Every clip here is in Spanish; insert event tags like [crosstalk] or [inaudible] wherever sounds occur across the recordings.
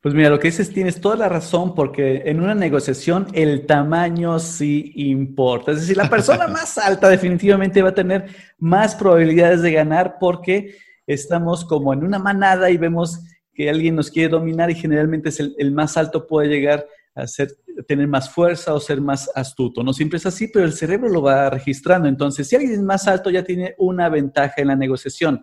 Pues mira, lo que dices tienes toda la razón porque en una negociación el tamaño sí importa. Es decir, la persona [laughs] más alta definitivamente va a tener más probabilidades de ganar porque estamos como en una manada y vemos que alguien nos quiere dominar y generalmente es el, más alto puede llegar a ser, tener más fuerza o ser más astuto. No siempre es así, pero el cerebro lo va registrando. Entonces, si alguien es más alto ya tiene una ventaja en la negociación.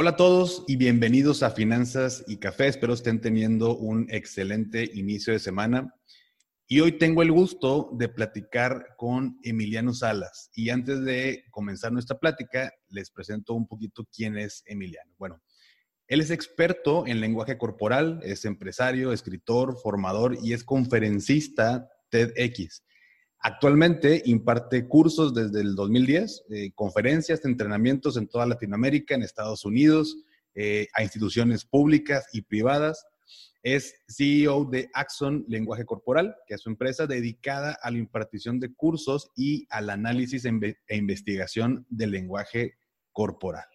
Hola a todos y bienvenidos a Finanzas y Café. Espero estén teniendo un excelente inicio de semana. Y hoy tengo el gusto de platicar con Emiliano Salas. Y antes de comenzar nuestra plática, les presento un poquito quién es Emiliano. Bueno, él es experto en lenguaje corporal, es empresario, escritor, formador y es conferencista TEDx. Actualmente imparte cursos desde el 2010, eh, conferencias, entrenamientos en toda Latinoamérica, en Estados Unidos, eh, a instituciones públicas y privadas. Es CEO de Axon Lenguaje Corporal, que es su empresa dedicada a la impartición de cursos y al análisis e investigación del lenguaje corporal.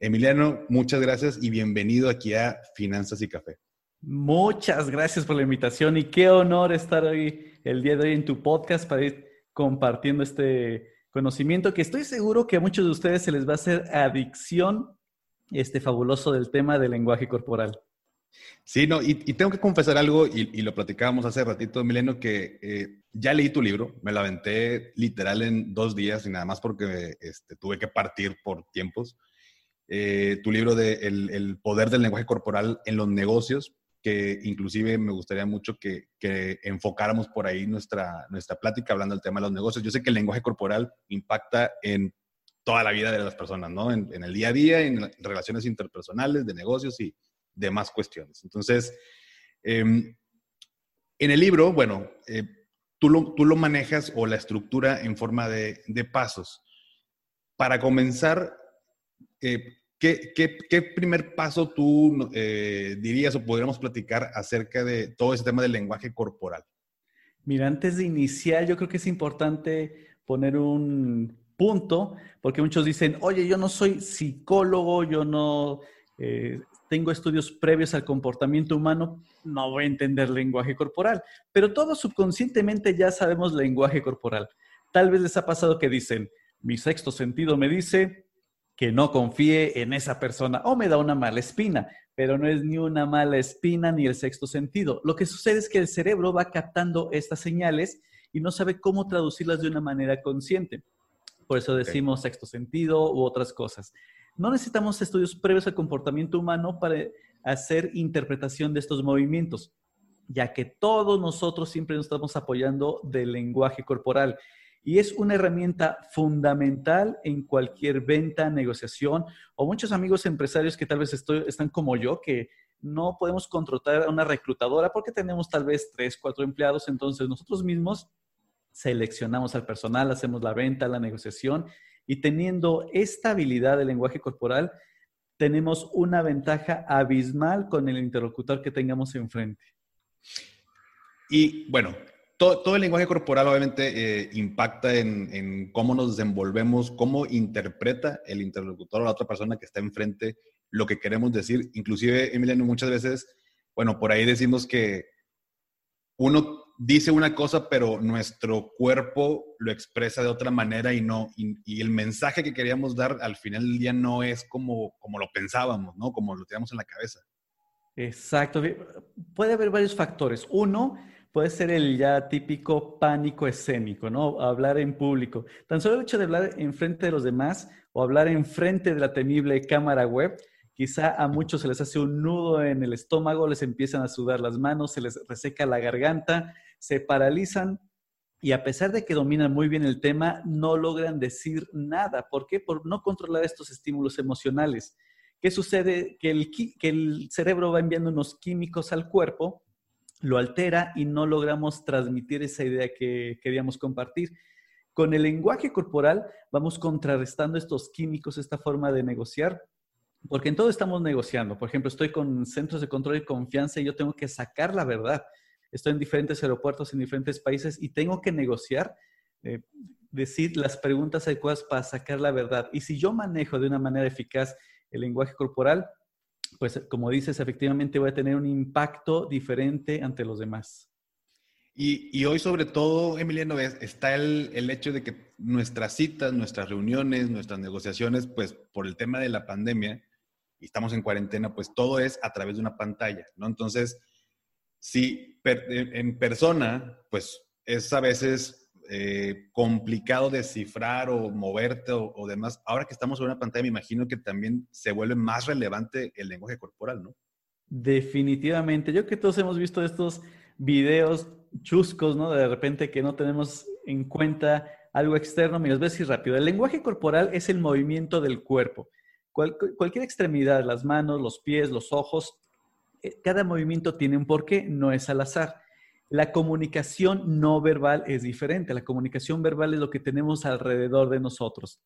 Emiliano, muchas gracias y bienvenido aquí a Finanzas y Café. Muchas gracias por la invitación y qué honor estar hoy, el día de hoy en tu podcast para ir compartiendo este conocimiento que estoy seguro que a muchos de ustedes se les va a hacer adicción este fabuloso del tema del lenguaje corporal. Sí, no, y, tengo que confesar algo, y, lo platicábamos hace ratito, Mileno, que eh, ya leí tu libro, me lo aventé literal en dos días y nada más porque este, tuve que partir por tiempos. Eh, tu libro de el, poder del lenguaje corporal en los negocios, que inclusive me gustaría mucho que, enfocáramos por ahí nuestra, nuestra plática hablando del tema de los negocios. Yo sé que el lenguaje corporal impacta en toda la vida de las personas, ¿no? En, el día a día, en relaciones interpersonales, de negocios y demás cuestiones. Entonces, em, en el libro, bueno, eh, tú, lo, tú, lo, manejas o la estructura en forma de, pasos. Para comenzar, eh, ¿Qué, primer paso tú eh, dirías o podríamos platicar acerca de todo ese tema del lenguaje corporal? Mira, antes de iniciar, yo creo que es importante poner un punto, porque muchos dicen, oye, yo no soy psicólogo, yo no eh, tengo estudios previos al comportamiento humano, no voy a entender lenguaje corporal, pero todos subconscientemente ya sabemos lenguaje corporal. Tal vez les ha pasado que dicen, mi sexto sentido me dice, que no confíe en esa persona o me da una mala espina, pero no es ni una mala espina ni el sexto sentido. Lo que sucede es que el cerebro va captando estas señales y no sabe cómo traducirlas de una manera consciente. Por eso decimos sexto sentido u otras cosas. No necesitamos estudios previos al comportamiento humano para hacer interpretación de estos movimientos, ya que todos nosotros siempre nos estamos apoyando del lenguaje corporal y es una herramienta fundamental en cualquier venta, negociación o muchos amigos empresarios que tal vez están como yo, que no podemos contratar a una reclutadora porque tenemos tal vez tres, cuatro empleados, entonces nosotros mismos seleccionamos al personal, hacemos la venta, la negociación y teniendo esta habilidad de lenguaje corporal, tenemos una ventaja abismal con el interlocutor que tengamos enfrente. Y bueno, todo, el lenguaje corporal obviamente eh, impacta en, cómo nos desenvolvemos, cómo interpreta el interlocutor o la otra persona que está enfrente lo que queremos decir. Inclusive, Emiliano, muchas veces, bueno, por ahí decimos que uno dice una cosa, pero nuestro cuerpo lo expresa de otra manera y no, y, el mensaje que queríamos dar al final del día no es como, como lo pensábamos, ¿no? Como lo teníamos en la cabeza. Exacto. Puede haber varios factores. Uno, puede ser el ya típico pánico escénico, ¿no? Hablar en público. Tan solo el hecho de hablar en frente de los demás o hablar en frente de la temible cámara web, quizá a muchos se les hace un nudo en el estómago, les empiezan a sudar las manos, se les reseca la garganta, se paralizan y a pesar de que dominan muy bien el tema, no logran decir nada. ¿Por qué? Por no controlar estos estímulos emocionales. ¿Qué sucede? Que el, que el cerebro va enviando unos químicos al cuerpo lo altera y no logramos transmitir esa idea que queríamos compartir. Con el lenguaje corporal vamos contrarrestando estos químicos, esta forma de negociar, porque en todo estamos negociando. Por ejemplo, estoy con centros de control y confianza y yo tengo que sacar la verdad. Estoy en diferentes aeropuertos en diferentes países y tengo que negociar, eh, decir las preguntas adecuadas para sacar la verdad. Y si yo manejo de una manera eficaz el lenguaje corporal, pues como dices, efectivamente voy a tener un impacto diferente ante los demás. Y, hoy sobre todo, Emiliano, está el, el, hecho de que nuestras citas, nuestras reuniones, nuestras negociaciones, pues por el tema de la pandemia, y estamos en cuarentena, pues todo es a través de una pantalla, ¿no? Entonces, si en persona, pues es a veces eh, complicado descifrar o moverte o, demás. Ahora que estamos en una pantalla, me imagino que también se vuelve más relevante el lenguaje corporal, ¿no? Definitivamente. Yo que todos hemos visto estos videos chuscos, ¿no? De repente que no tenemos en cuenta algo externo. Mira, os voy a decir rápido. El lenguaje corporal es el movimiento del cuerpo. cualquier extremidad, las manos, los pies, los ojos, eh, cada movimiento tiene un porqué, no es al azar. La comunicación no verbal es diferente. La comunicación verbal es lo que tenemos alrededor de nosotros.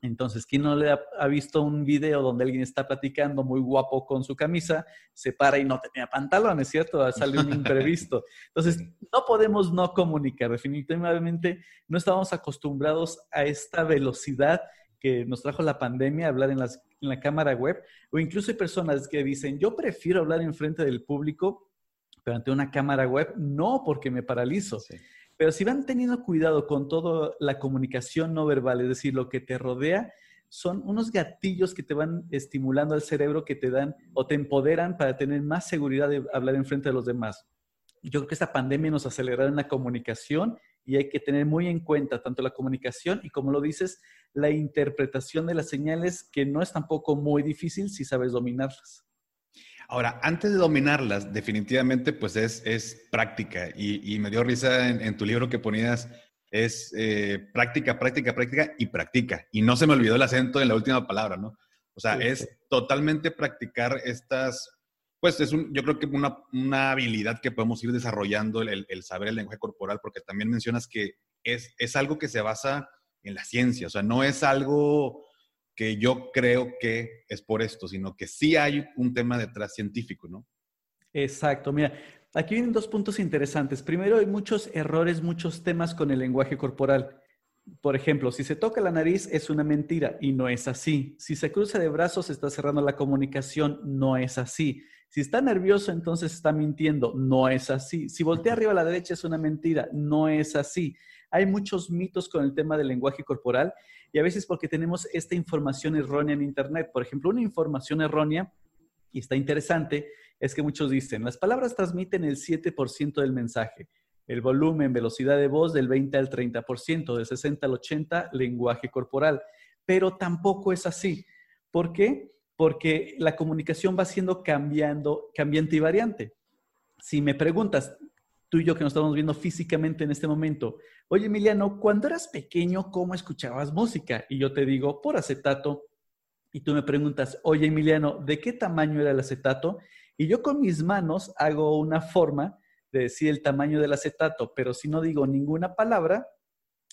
Entonces, ¿quién no le ha, visto un video donde alguien está platicando muy guapo con su camisa, se para y no tenía pantalones, ¿cierto? Sale un imprevisto. [laughs] Entonces, no podemos no comunicar. Definitivamente no estamos acostumbrados a esta velocidad que nos trajo la pandemia, hablar en, en la cámara web, o incluso hay personas que dicen, yo prefiero hablar en frente del público pero ante una cámara web, no porque me paralizo. Pero si van teniendo cuidado con toda la comunicación no verbal, es decir, lo que te rodea, son unos gatillos que te van estimulando al cerebro, que te dan o te empoderan para tener más seguridad de hablar en frente de los demás. Yo creo que esta pandemia nos aceleró en la comunicación y hay que tener muy en cuenta tanto la comunicación y, como lo dices, la interpretación de las señales, que no es tampoco muy difícil si sabes dominarlas. Ahora, antes de dominarlas, definitivamente, pues es, es práctica. Y, me dio risa en, tu libro que ponías, es eh, práctica, práctica, práctica y practica. Y no se me olvidó el acento en la última palabra, ¿no? O sea, es totalmente practicar estas, pues es un, yo creo que una, una habilidad que podemos ir desarrollando, el, el, saber el lenguaje corporal, porque también mencionas que es, es algo que se basa en la ciencia, o sea, no es algo que yo creo que es por esto, sino que sí hay un tema detrás científico, ¿no? Exacto, mira, aquí vienen dos puntos interesantes. Primero, hay muchos errores, muchos temas con el lenguaje corporal. Por ejemplo, si se toca la nariz es una mentira y no es así. Si se cruza de brazos está cerrando la comunicación, no es así. Si está nervioso, entonces está mintiendo, no es así. Si voltea arriba a la derecha es una mentira, no es así. Hay muchos mitos con el tema del lenguaje corporal y a veces porque tenemos esta información errónea en Internet. Por ejemplo, una información errónea, y está interesante, es que muchos dicen, las palabras transmiten el 7% del mensaje, el volumen, velocidad de voz del 20 al 30%, del 60 al 80, lenguaje corporal. Pero tampoco es así. ¿Por qué? Porque la comunicación va siendo cambiando, cambiante y variante. Si me preguntas, tú y yo que nos estamos viendo físicamente en este momento, oye Emiliano, cuando eras pequeño, ¿cómo escuchabas música? Y yo te digo, por acetato. Y tú me preguntas, oye Emiliano, ¿de qué tamaño era el acetato? Y yo con mis manos hago una forma de decir el tamaño del acetato, pero si no digo ninguna palabra,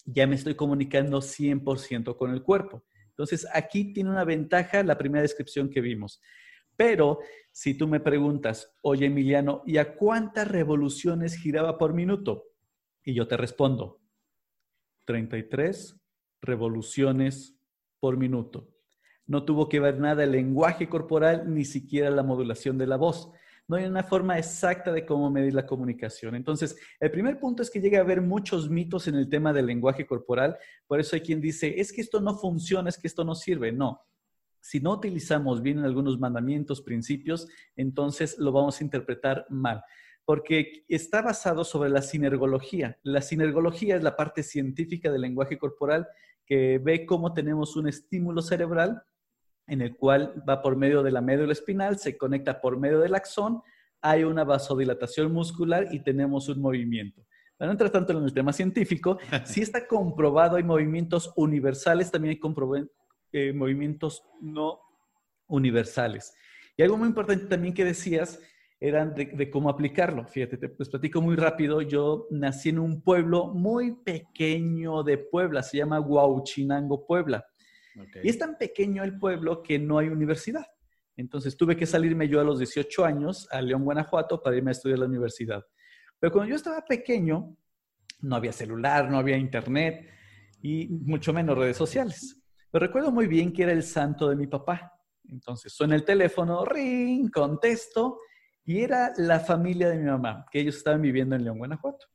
ya me estoy comunicando 100% con el cuerpo. Entonces, aquí tiene una ventaja la primera descripción que vimos. Pero si tú me preguntas, oye Emiliano, ¿y a cuántas revoluciones giraba por minuto? Y yo te respondo, 33 revoluciones por minuto. No tuvo que ver nada el lenguaje corporal, ni siquiera la modulación de la voz. No hay una forma exacta de cómo medir la comunicación. Entonces, el primer punto es que llega a haber muchos mitos en el tema del lenguaje corporal. Por eso hay quien dice, es que esto no funciona, es que esto no sirve. No, si no utilizamos bien algunos mandamientos, principios, entonces lo vamos a interpretar mal, porque está basado sobre la sinergología. La sinergología es la parte científica del lenguaje corporal que ve cómo tenemos un estímulo cerebral en el cual va por medio de la médula espinal, se conecta por medio del axón, hay una vasodilatación muscular y tenemos un movimiento. Para no entrar tanto en el tema científico, [laughs] si está comprobado, hay movimientos universales, también hay eh, movimientos no universales. Y algo muy importante también que decías eran de, cómo aplicarlo. Fíjate, te pues platico muy rápido. Yo nací en un pueblo muy pequeño de Puebla, se llama Huauchinango, Puebla. Y es tan pequeño el pueblo que no hay universidad. Entonces tuve que salirme yo a los 18 años a León, Guanajuato, para irme a estudiar a la universidad. Pero cuando yo estaba pequeño, no había celular, no había internet y mucho menos redes sociales. Pero recuerdo muy bien que era el santo de mi papá. Entonces suena el teléfono, ring, contesto, y era la familia de mi mamá, que ellos estaban viviendo en León, Guanajuato.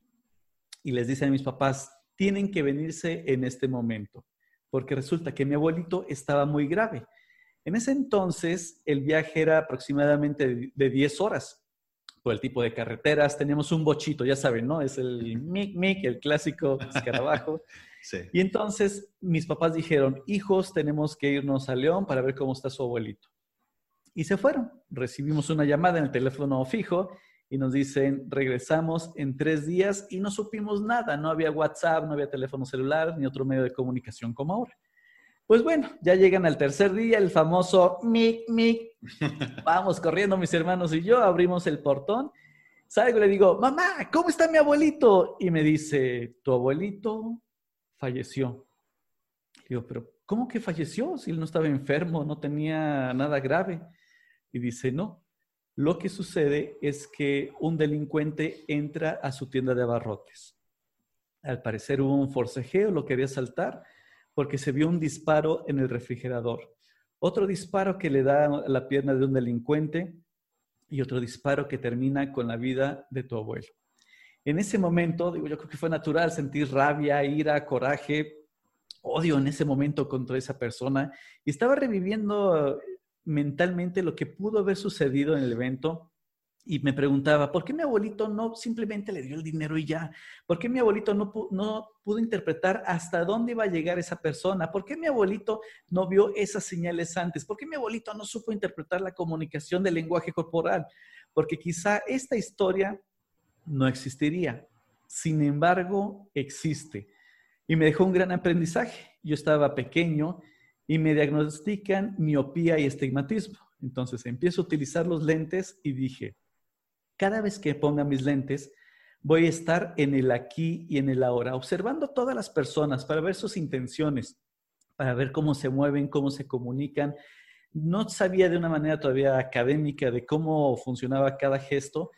Y les dicen a mis papás, tienen que venirse en este momento, porque resulta que mi abuelito estaba muy grave. En ese entonces, el viaje era aproximadamente de 10 horas por el tipo de carreteras. Teníamos un bochito, ya saben, ¿no? Es el mic mic, el clásico escarabajo. [laughs] sí. Y entonces mis papás dijeron, hijos, tenemos que irnos a León para ver cómo está su abuelito. Y se fueron. Recibimos una llamada en el teléfono fijo y nos dicen, regresamos en tres días y no supimos nada. No había WhatsApp, no había teléfono celular, ni otro medio de comunicación como ahora. Pues bueno, ya llegan al tercer día, el famoso mic, mic. [laughs] Vamos corriendo mis hermanos y yo, abrimos el portón. Salgo y le digo, mamá, ¿cómo está mi abuelito? Y me dice, tu abuelito falleció. digo, pero ¿cómo que falleció? Si él no estaba enfermo, no tenía nada grave. Y dice, no, lo que sucede es que un delincuente entra a su tienda de abarrotes. Al parecer hubo un forcejeo, lo quería saltar porque se vio un disparo en el refrigerador. Otro disparo que le da a la pierna de un delincuente y otro disparo que termina con la vida de tu abuelo. En ese momento, digo, yo creo que fue natural sentir rabia, ira, coraje, odio en ese momento contra esa persona y estaba reviviendo mentalmente lo que pudo haber sucedido en el evento y me preguntaba, ¿por qué mi abuelito no simplemente le dio el dinero y ya? ¿Por qué mi abuelito no, no pudo interpretar hasta dónde iba a llegar esa persona? ¿Por qué mi abuelito no vio esas señales antes? ¿Por qué mi abuelito no supo interpretar la comunicación del lenguaje corporal? Porque quizá esta historia no existiría. Sin embargo, existe. Y me dejó un gran aprendizaje. Yo estaba pequeño y me diagnostican miopía y estigmatismo. Entonces empiezo a utilizar los lentes y dije, cada vez que ponga mis lentes, voy a estar en el aquí y en el ahora, observando todas las personas para ver sus intenciones, para ver cómo se mueven, cómo se comunican. No sabía de una manera todavía académica de cómo funcionaba cada gesto,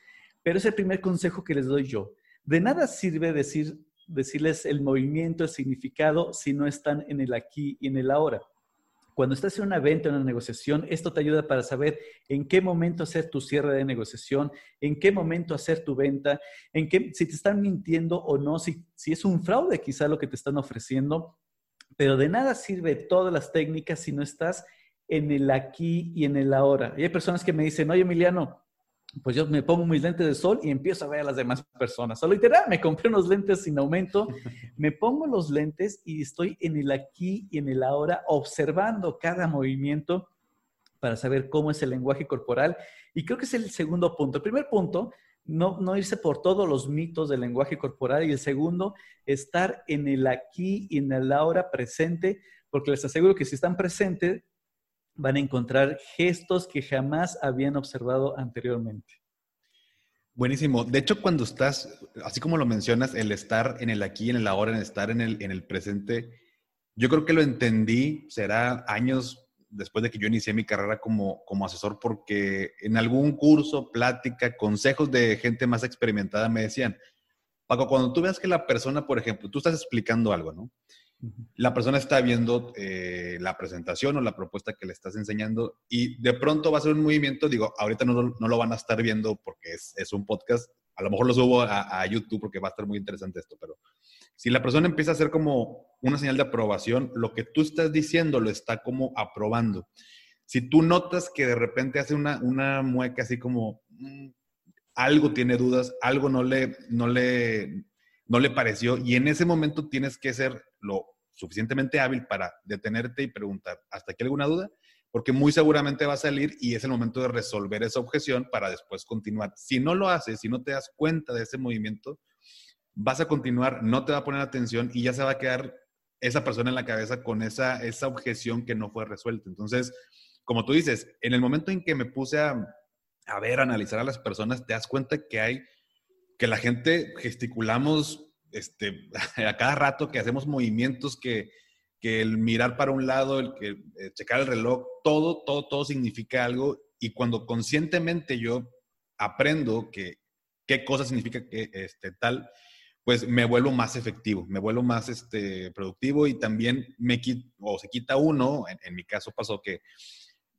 pero es el primer consejo que les doy yo. De nada sirve decir, decirles el movimiento, el significado, si no están en el aquí y en el ahora. Cuando estás en una venta, en una negociación, esto te ayuda para saber en qué momento hacer tu cierre de negociación, en qué momento hacer tu venta, en qué, si te están mintiendo o no, si, si es un fraude quizá lo que te están ofreciendo. Pero de nada sirve todas las técnicas si no estás en el aquí y en el ahora. Hay personas que me dicen, oye Emiliano, pues yo me pongo mis lentes de sol y empiezo a ver a las demás personas. O literal, me compré unos lentes sin aumento, [laughs] me pongo los lentes y estoy en el aquí y en el ahora observando cada movimiento para saber cómo es el lenguaje corporal. Y creo que es el segundo punto. El primer punto, no, no irse por todos los mitos del lenguaje corporal. Y el segundo, estar en el aquí y en el ahora presente, porque les aseguro que si están presentes, van a encontrar gestos que jamás habían observado anteriormente. Buenísimo. De hecho, cuando estás, así como lo mencionas, el estar en el aquí, en el ahora, en estar en el, en el presente, yo creo que lo entendí, será años después de que yo inicié mi carrera como, como asesor, porque en algún curso, plática, consejos de gente más experimentada me decían, Paco, cuando tú veas que la persona, por ejemplo, tú estás explicando algo, ¿no? La persona está viendo eh, la presentación o la propuesta que le estás enseñando y de pronto va a ser un movimiento, digo, ahorita no, no lo van a estar viendo porque es, es, un podcast, a lo mejor lo subo a, YouTube porque va a estar muy interesante esto, pero si la persona empieza a hacer como una señal de aprobación, lo que tú estás diciendo lo está como aprobando. Si tú notas que de repente hace una, una mueca así como mm, algo tiene dudas, algo no le, no le, no le pareció y en ese momento tienes que ser lo suficientemente hábil para detenerte y preguntar, ¿hasta aquí alguna duda? Porque muy seguramente va a salir y es el momento de resolver esa objeción para después continuar. Si no lo haces, si no te das cuenta de ese movimiento, vas a continuar, no te va a poner atención y ya se va a quedar esa persona en la cabeza con esa, esa objeción que no fue resuelta. Entonces, como tú dices, en el momento en que me puse a, a ver, analizar a las personas, te das cuenta que hay, que la gente gesticulamos este, [laughs] a cada rato, que hacemos movimientos, que, que el mirar para un lado, el que eh, checar el reloj, todo, todo, todo significa algo. Y cuando conscientemente yo aprendo que qué cosa significa que este, tal, pues me vuelvo más efectivo, me vuelvo más este, productivo y también me quita, o se quita uno, en, mi caso pasó que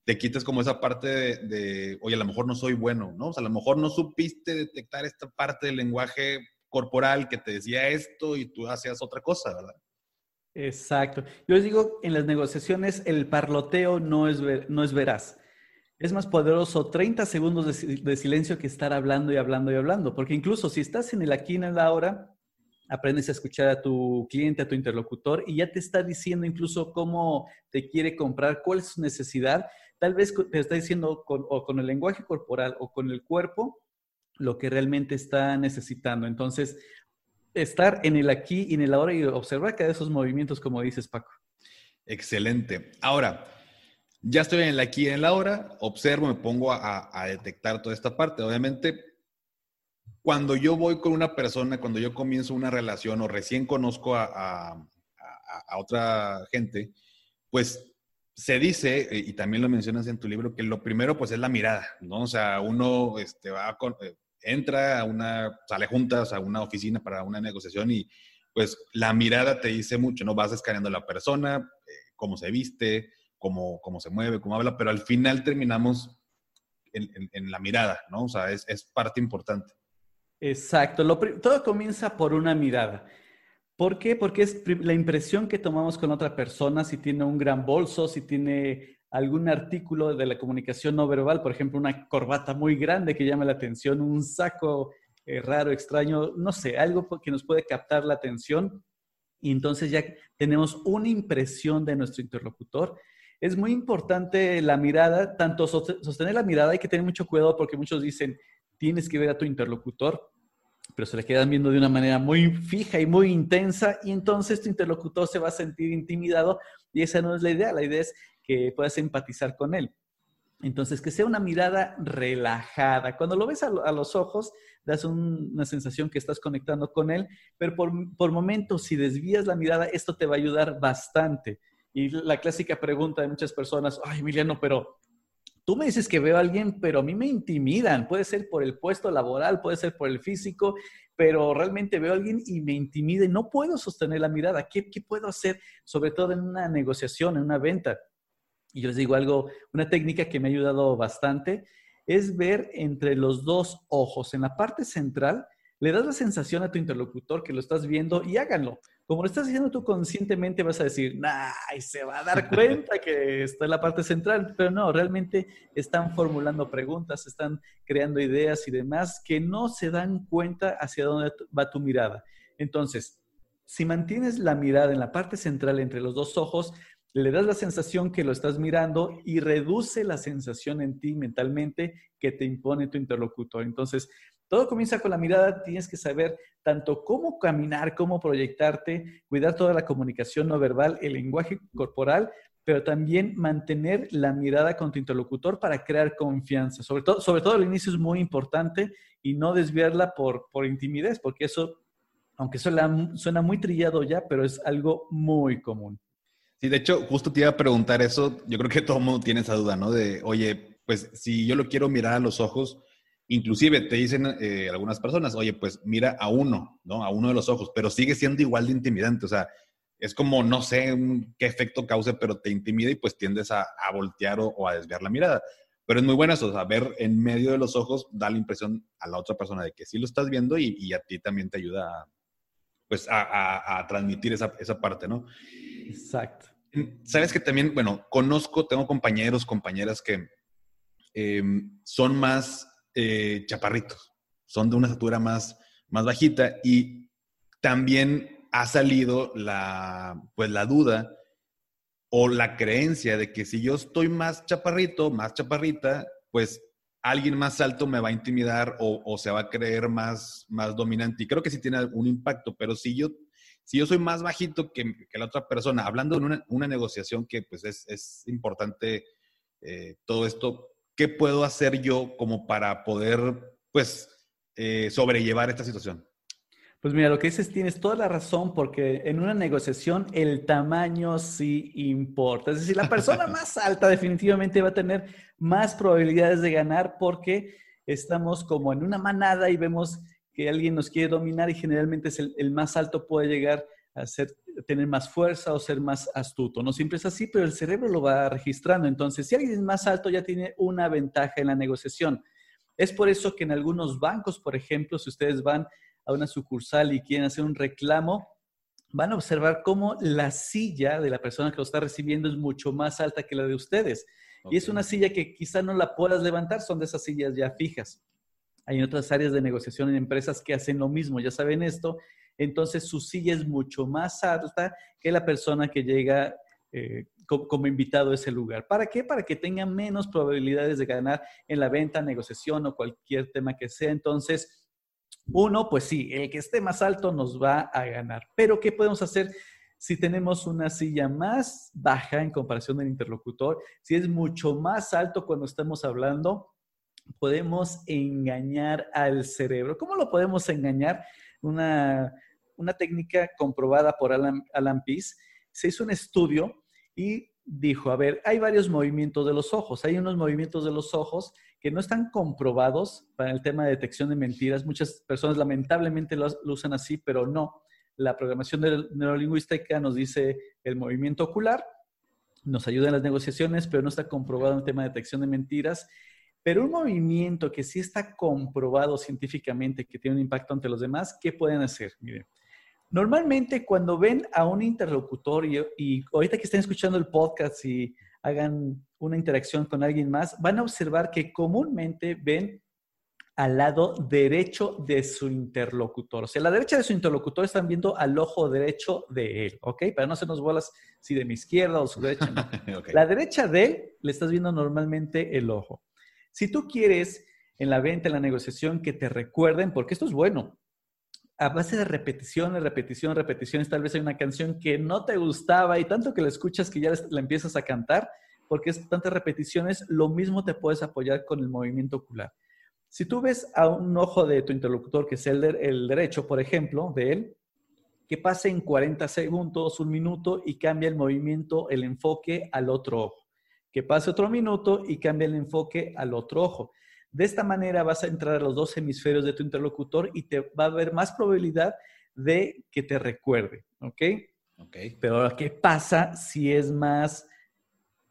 te quitas como esa parte de, oye, a lo mejor no soy bueno, ¿no? O sea, a lo mejor no supiste detectar esta parte del lenguaje corporal que te decía esto y tú hacías otra cosa, ¿verdad? Exacto. Yo les digo, en las negociaciones el parloteo no es, no es veraz. Es más poderoso 30 segundos de, silencio que estar hablando y hablando y hablando, porque incluso si estás en el aquí en la hora, aprendes a escuchar a tu cliente, a tu interlocutor y ya te está diciendo incluso cómo te quiere comprar, cuál es su necesidad. Tal vez te está diciendo con, o con el lenguaje corporal o con el cuerpo lo que realmente está necesitando. Entonces, estar en el aquí y en el ahora y observar cada esos movimientos, como dices, Paco. Excelente. Ahora, ya estoy en el aquí y en la hora, observo, me pongo a, detectar toda esta parte. Obviamente, cuando yo voy con una persona, cuando yo comienzo una relación o recién conozco a, otra gente, pues se dice, eh, y también lo mencionas en tu libro, que lo primero pues es la mirada, ¿no? O sea, uno este, va eh, entra a una, sale juntas a una oficina para una negociación y pues la mirada te dice mucho, ¿no? Vas escaneando a la persona, eh, cómo se viste, cómo, cómo se mueve, cómo habla, pero al final terminamos en, la mirada, ¿no? O sea, es, parte importante. Exacto, todo comienza por una mirada. ¿Por qué? Porque es la impresión que tomamos con otra persona, si tiene un gran bolso, si tiene algún artículo de la comunicación no verbal, por ejemplo, una corbata muy grande que llame la atención, un saco eh, raro, extraño, no sé, algo que nos puede captar la atención. Y entonces ya tenemos una impresión de nuestro interlocutor es muy importante la mirada, tanto sostener la mirada, hay que tener mucho cuidado porque muchos dicen, tienes que ver a tu interlocutor, pero se le quedan viendo de una manera muy fija y muy intensa y entonces tu interlocutor se va a sentir intimidado y esa no es la idea, la idea es que puedas empatizar con él. Entonces, que sea una mirada relajada. Cuando lo ves a, los ojos, das una sensación que estás conectando con él, pero por, por momentos, si desvías la mirada, esto te va a ayudar bastante. Y la clásica pregunta de muchas personas, ay, Emiliano, pero tú me dices que veo a alguien, pero a mí me intimidan. Puede ser por el puesto laboral, puede ser por el físico, pero realmente veo a alguien y me intimida y no puedo sostener la mirada. ¿Qué, ¿Qué, puedo hacer? Sobre todo en una negociación, en una venta. Y yo les digo algo, una técnica que me ha ayudado bastante es ver entre los dos ojos, en la parte central, le das la sensación a tu interlocutor que lo estás viendo y háganlo. Como lo estás haciendo tú conscientemente, vas a decir, nah, se va a dar cuenta que está en la parte central, pero no, realmente están formulando preguntas, están creando ideas y demás que no se dan cuenta hacia dónde va tu mirada. Entonces, si mantienes la mirada en la parte central entre los dos ojos, le das la sensación que lo estás mirando y reduce la sensación en ti mentalmente que te impone tu interlocutor. Entonces, todo comienza con la mirada, tienes que saber tanto cómo caminar, cómo proyectarte, cuidar toda la comunicación no verbal, el lenguaje corporal, pero también mantener la mirada con tu interlocutor para crear confianza. Sobre todo, sobre todo al inicio es muy importante y no desviarla por, por intimidez, porque eso, aunque suena, suena muy trillado ya, pero es algo muy común. Sí, de hecho, justo te iba a preguntar eso. Yo creo que todo el mundo tiene esa duda, ¿no? De, oye, pues si yo lo quiero mirar a los ojos, Inclusive te dicen eh, algunas personas, oye, pues mira a uno, ¿no? A uno de los ojos, pero sigue siendo igual de intimidante. O sea, es como, no sé qué efecto cause, pero te intimida y pues tiendes a, voltear o, a desviar la mirada. Pero es muy bueno eso, o sea, ver en medio de los ojos da la impresión a la otra persona de que sí lo estás viendo y, a ti también te ayuda a, pues a, transmitir esa, parte, ¿no? Exacto. Sabes que también, bueno, conozco, tengo compañeros, compañeras que em, son más eh, chaparritos, son de una estatura más, más bajita y también ha salido la, pues la duda o la creencia de que si yo estoy más chaparrito, más chaparrita, pues alguien más alto me va a intimidar o, se va a creer más, más dominante. Y creo que sí tiene un impacto, pero si yo, si yo soy más bajito que, la otra persona, hablando de una, negociación que pues es, importante eh, todo esto, ¿qué puedo hacer yo como para poder, pues, eh, sobrellevar esta situación? Pues mira, lo que dices tienes toda la razón porque en una negociación el tamaño sí importa. Es decir, la persona [laughs] más alta definitivamente va a tener más probabilidades de ganar porque estamos como en una manada y vemos que alguien nos quiere dominar y generalmente es el, más alto puede llegar a ser, tener más fuerza o ser más astuto. No siempre es así, pero el cerebro lo va registrando. Entonces, si alguien es más alto ya tiene una ventaja en la negociación. Es por eso que en algunos bancos, por ejemplo, si ustedes van a una sucursal y quieren hacer un reclamo, van a observar cómo la silla de la persona que lo está recibiendo es mucho más alta que la de ustedes. Y es una silla que quizá no la puedas levantar, son de esas sillas ya fijas. Hay otras áreas de negociación en empresas que hacen lo mismo, ya saben esto. Entonces su silla es mucho más alta que la persona que llega eh, como, invitado a ese lugar. ¿Para qué? Para que tenga menos probabilidades de ganar en la venta, negociación o cualquier tema que sea. Entonces, uno, pues sí, el que esté más alto nos va a ganar. Pero, ¿qué podemos hacer si tenemos una silla más baja en comparación del interlocutor? Si es mucho más alto cuando estamos hablando, podemos engañar al cerebro. ¿Cómo lo podemos engañar? Una, técnica comprobada por Alan, Alan Pease. Se hizo un estudio y dijo, a ver, hay varios movimientos de los ojos. Hay unos movimientos de los ojos que no están comprobados para el tema de detección de mentiras. Muchas personas lamentablemente lo, usan así, pero no. La programación neurolingüística nos dice el movimiento ocular, nos ayuda en las negociaciones, pero no está comprobado en el tema de detección de mentiras. Pero un movimiento que sí está comprobado científicamente que tiene un impacto ante los demás, ¿qué pueden hacer? Miren, normalmente cuando ven a un interlocutor y, y ahorita que estén escuchando el podcast y hagan una interacción con alguien más, van a observar que comúnmente ven al lado derecho de su interlocutor. O sea, a la derecha de su interlocutor están viendo al ojo derecho de él, ¿ok? Para no hacernos bolas si de mi izquierda o su derecha. [laughs] La derecha de él le estás viendo normalmente el ojo. Si tú quieres en la venta, en la negociación, que te recuerden, porque esto es bueno, a base de repeticiones, repetición, repeticiones, tal vez hay una canción que no te gustaba y tanto que la escuchas que ya la empiezas a cantar, porque es tantas repeticiones, lo mismo te puedes apoyar con el movimiento ocular. Si tú ves a un ojo de tu interlocutor, que es el, el derecho, por ejemplo, de él, que pase en 40 segundos, un minuto y cambia el movimiento, el enfoque al otro ojo. Que pase otro minuto y cambia el enfoque al otro ojo. De esta manera vas a entrar a los dos hemisferios de tu interlocutor y te va a haber más probabilidad de que te recuerde, ¿ok? Ok. Pero ¿qué pasa si es más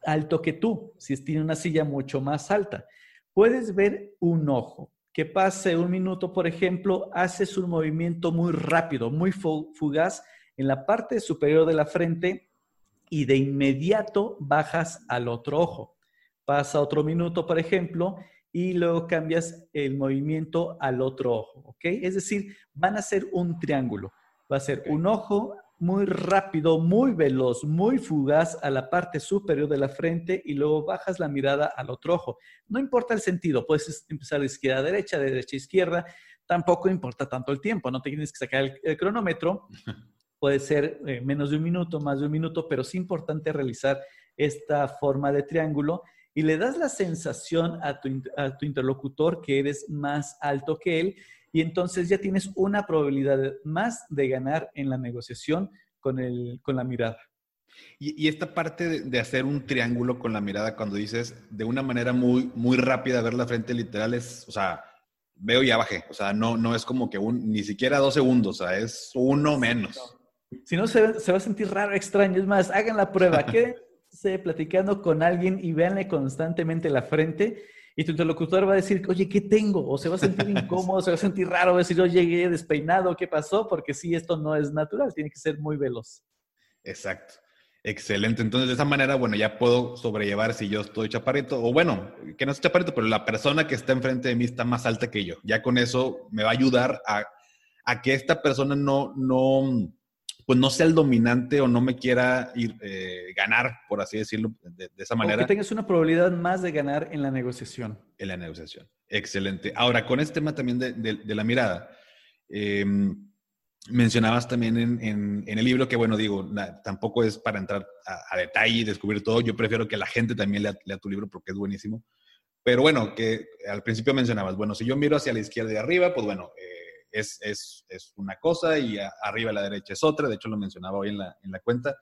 alto que tú? Si tiene una silla mucho más alta. Puedes ver un ojo. Que pase un minuto, por ejemplo, haces un movimiento muy rápido, muy fugaz en la parte superior de la frente y de inmediato bajas al otro ojo. Pasa otro minuto, por ejemplo, y luego cambias el movimiento al otro ojo, ¿ok? Es decir, van a ser un triángulo. Va a ser un ojo muy rápido, muy veloz, muy fugaz a la parte superior de la frente y luego bajas la mirada al otro ojo. No importa el sentido, puedes empezar de izquierda a derecha, de derecha a izquierda, tampoco importa tanto el tiempo, no te tienes que sacar el, cronómetro. [laughs] Puede ser eh, menos de un minuto, más de un minuto, pero es importante realizar esta forma de triángulo y le das la sensación a tu, interlocutor que eres más alto que él y entonces ya tienes una probabilidad más de ganar en la negociación con, el, con la mirada. Y, esta parte de, hacer un triángulo con la mirada, cuando dices de una manera muy, muy rápida ver la frente literal, es, o sea, veo y ya bajé. O sea, no, no es como que un, ni siquiera dos segundos, o sea, es uno menos. Si no, se, se va a sentir raro, extraño. Es más, hagan la pruba. [laughs] ¿Qué? platicando con alguien y véanle constantemente la frente y tu interlocutor va a decir, oye, ¿qué tengo? O se va a sentir [laughs] incómodo, se va a sentir raro, va a decir, oye, llegué despeinado, ¿qué pasó? Porque sí, esto no es natural, tiene que ser muy veloz. Exacto. Excelente. Entonces, de esa manera, bueno, ya puedo sobrellevar si yo estoy chaparrito, o bueno, que no es chaparrito, pero la persona que está enfrente de mí está más alta que yo. Ya con eso me va a ayudar a, a que esta persona no, no, pues no sea el dominante o no me quiera ir, eh, ganar, por así decirlo, de, esa manera. O que tengas una probabilidad más de ganar en la negociación. En la negociación. Excelente. Ahora, con este tema también de, la mirada, em, mencionabas también en, el libro que, bueno, digo, tampoco es para entrar a, detalle y descubrir todo. Yo prefiero que la gente también lea, lea, tu libro porque es buenísimo. Pero bueno, que al principio mencionabas, bueno, si yo miro hacia la izquierda y arriba, pues bueno, eh, es, es, es, una cosa y arriba a la derecha es otra. De hecho, lo mencionaba hoy en la, en la cuenta.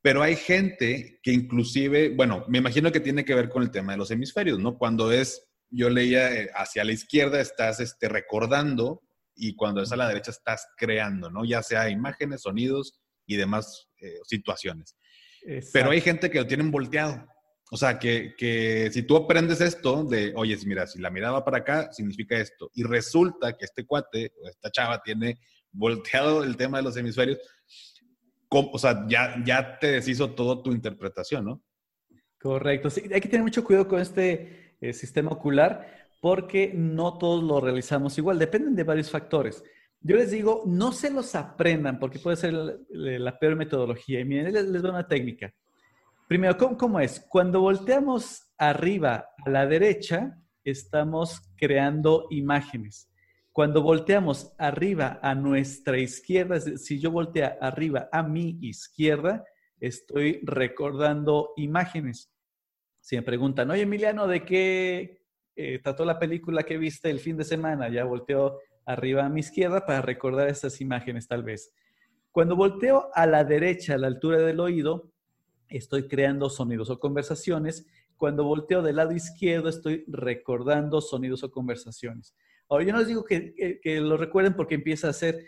Pero hay gente que inclusive, bueno, me imagino que tiene que ver con el tema de los hemisferios, ¿no? Cuando es, yo leía eh, hacia la izquierda estás este, recordando y cuando es a la derecha estás creando, ¿no? Ya sea imágenes, sonidos y demás eh, situaciones. Pero hay gente que lo tienen volteado. O sea, que, que, si tú aprendes esto de, oye, mira, si la mirada va para acá, significa esto. Y resulta que este cuate o esta chava tiene volteado el tema de los hemisferios, o sea, ya, ya te deshizo toda tu interpretación, ¿no? Correcto. Sí, hay que tener mucho cuidado con este eh, sistema ocular porque no todos lo realizamos igual. Dependen de varios factores. Yo les digo, no se los aprendan porque puede ser la, peor metodología. Y miren, les, les doy una técnica. Primero, ¿cómo, es? Cuando volteamos arriba a la derecha, estamos creando imágenes. Cuando volteamos arriba a nuestra izquierda, si yo volteo arriba a mi izquierda, estoy recordando imágenes. Si me preguntan, oye Emiliano, ¿de qué eh, trató la película que viste el fin de semana? Ya volteo arriba a mi izquierda para recordar esas imágenes tal vez. Cuando volteo a la derecha, a la altura del oído, estoy creando sonidos o conversaciones. Cuando volteo del lado izquierdo, estoy recordando sonidos o conversaciones. Ahora, yo no les digo que, lo recuerden porque empieza a ser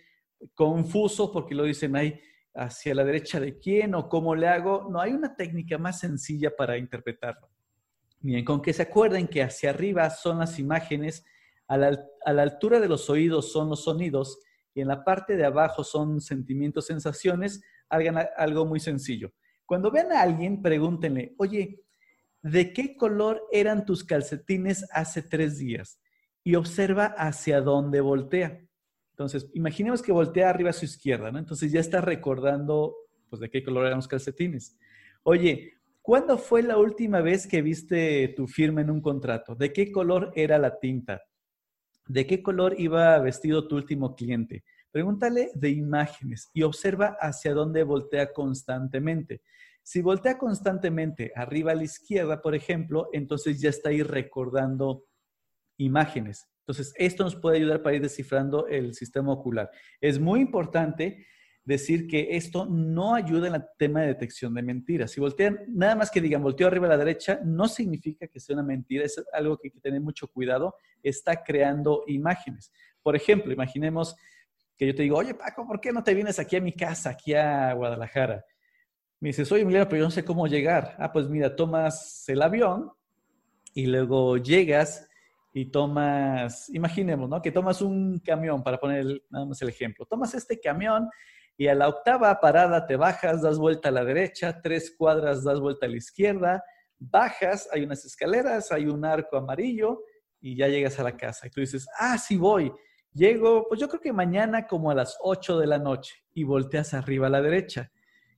confuso, porque lo dicen ahí hacia la derecha de quién o cómo le hago. No, hay una técnica más sencilla para interpretarlo. Bien, con que se acuerden que hacia arriba son las imágenes a la, altura de los oídos son los sonidos y en la parte de abajo son sentimientos, sensaciones, hagan algo muy sencillo. Cuando vean a alguien, pregúntenle, oye, ¿de qué color eran tus calcetines hace tres días? Y observa hacia dónde voltea. Entonces, imaginemos que voltea arriba a su izquierda, ¿no? Entonces ya está recordando, pues, de qué color eran los calcetines. Oye, ¿cuándo fue la última vez que viste tu firma en un contrato? ¿De qué color era la tinta? ¿De qué color iba vestido tu último cliente? Pregúntale de imágenes y observa hacia dónde voltea constantemente. Si voltea constantemente arriba a la izquierda, por ejemplo, entonces ya está ahí recordando imágenes. Entonces, esto nos puede ayudar para ir descifrando el sistema ocular. Es muy importante decir que esto no ayuda en el tema de detección de mentiras. Si voltean, nada más que digan volteo arriba a la derecha, no significa que sea una mentira, es algo que hay que tener mucho cuidado, está creando imágenes. Por ejemplo, imaginemos que yo te digo, oye Paco, ¿por qué no te vienes aquí a mi casa, aquí a Guadalajara? Me dices, oye Emiliano, pero yo no sé cómo llegar. Ah, pues mira, tomas el avión y luego llegas y tomas, imaginemos, ¿no? Que tomas un camión, para poner nada más el ejemplo. Tomas este camión y a la octava parada te bajas, das vuelta a la derecha, tres cuadras das vuelta a la izquierda, bajas, hay unas escaleras, hay un arco amarillo y ya llegas a la casa. Y tú dices, ah, sí voy. Llego, pues yo creo que mañana como a las 8 de la noche y volteas arriba a la derecha.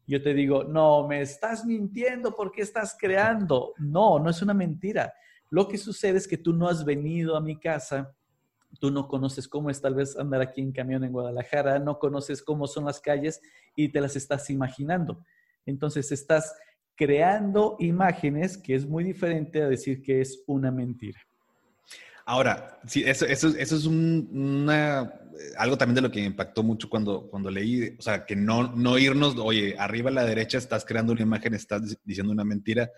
Yo te digo, no, me estás mintiendo porque estás creando. No, no es una mentira. Lo que sucede es que tú no has venido a mi casa tú no conoces cómo es tal vez andar aquí en camión en Guadalajara, no conoces cómo son las calles y te las estás imaginando. Entonces estás creando imágenes que es muy diferente a decir que es una mentira. Ahora, sí, eso, eso, eso es una, algo también de lo que me impactó mucho cuando, leí, o sea, que no, no irnos, oye, arriba a la derecha estás creando una imagen, estás diciendo una mentira,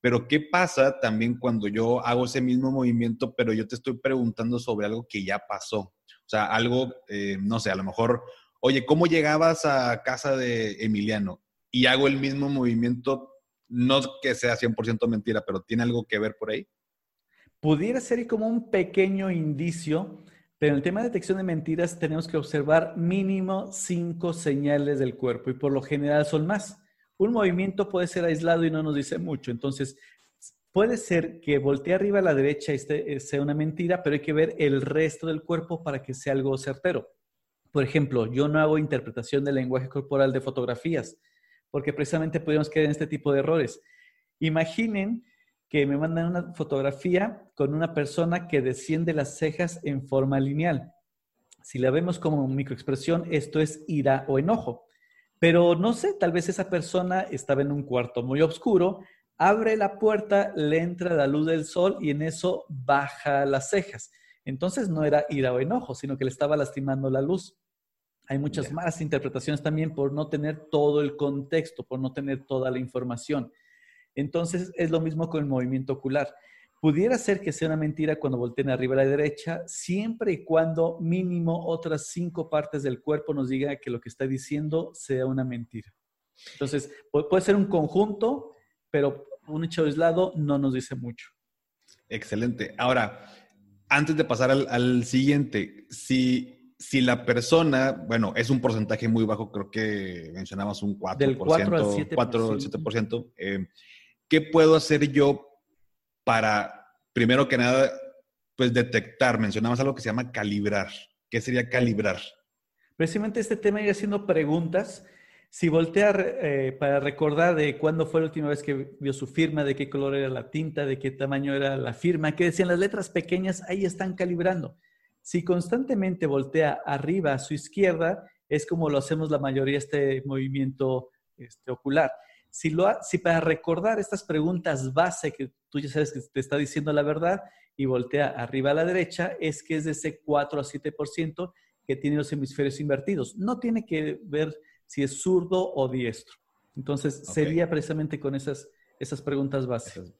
pero ¿qué pasa también cuando yo hago ese mismo movimiento, pero yo te estoy preguntando sobre algo que ya pasó? O sea, algo, eh, no sé, a lo mejor, oye, ¿cómo llegabas a casa de Emiliano? Y hago el mismo movimiento, no que sea 100% mentira, pero ¿tiene algo que ver por ahí? Pudiera ser como un pequeño indicio, pero en el tema de detección de mentiras tenemos que observar mínimo cinco señales del cuerpo y por lo general son más un movimiento puede ser aislado y no nos dice mucho. Entonces, puede ser que voltee arriba a la derecha este, sea una mentira, pero hay que ver el resto del cuerpo para que sea algo certero. Por ejemplo, yo no hago interpretación del lenguaje corporal de fotografías, porque precisamente podríamos caer en este tipo de errores. Imaginen que me mandan una fotografía con una persona que desciende las cejas en forma lineal. Si la vemos como microexpresión, esto es ira o enojo. Pero no sé, tal vez esa persona estaba en un cuarto muy oscuro, abre la puerta, le entra la luz del sol y en eso baja las cejas. Entonces no era ira o enojo, sino que le estaba lastimando la luz. Hay muchas más interpretaciones también por no tener todo el contexto, por no tener toda la información. Entonces es lo mismo con el movimiento ocular. Pudiera ser que sea una mentira cuando volteen arriba a la derecha, siempre y cuando mínimo otras cinco partes del cuerpo nos digan que lo que está diciendo sea una mentira. Entonces, puede ser un conjunto, pero un hecho aislado no nos dice mucho. Excelente. Ahora, antes de pasar al, siguiente, si, si la persona, bueno, es un porcentaje muy bajo, creo que mencionabas un 4%, Del 4 al 7%, eh, ¿qué puedo hacer yo para, primero que nada, pues detectar? Mencionabas algo que se llama calibrar. ¿Qué sería calibrar? Precisamente este tema ir haciendo preguntas si voltea eh, para recordar de cuándo fue la última vez que vio su firma, de qué color era la tinta, de qué tamaño era la firma, qué decían las letras pequeñas, ahí están calibrando. Si constantemente voltea arriba a su izquierda, es como lo hacemos la mayoría este movimiento este, ocular. Si, lo, si para recordar estas preguntas base que tú ya sabes que te está diciendo la verdad y voltea arriba a la derecha, es que es de ese 4 a 7% que tiene los hemisferios invertidos. No tiene que ver si es zurdo o diestro. Entonces, sería precisamente con esas, esas preguntas básicas.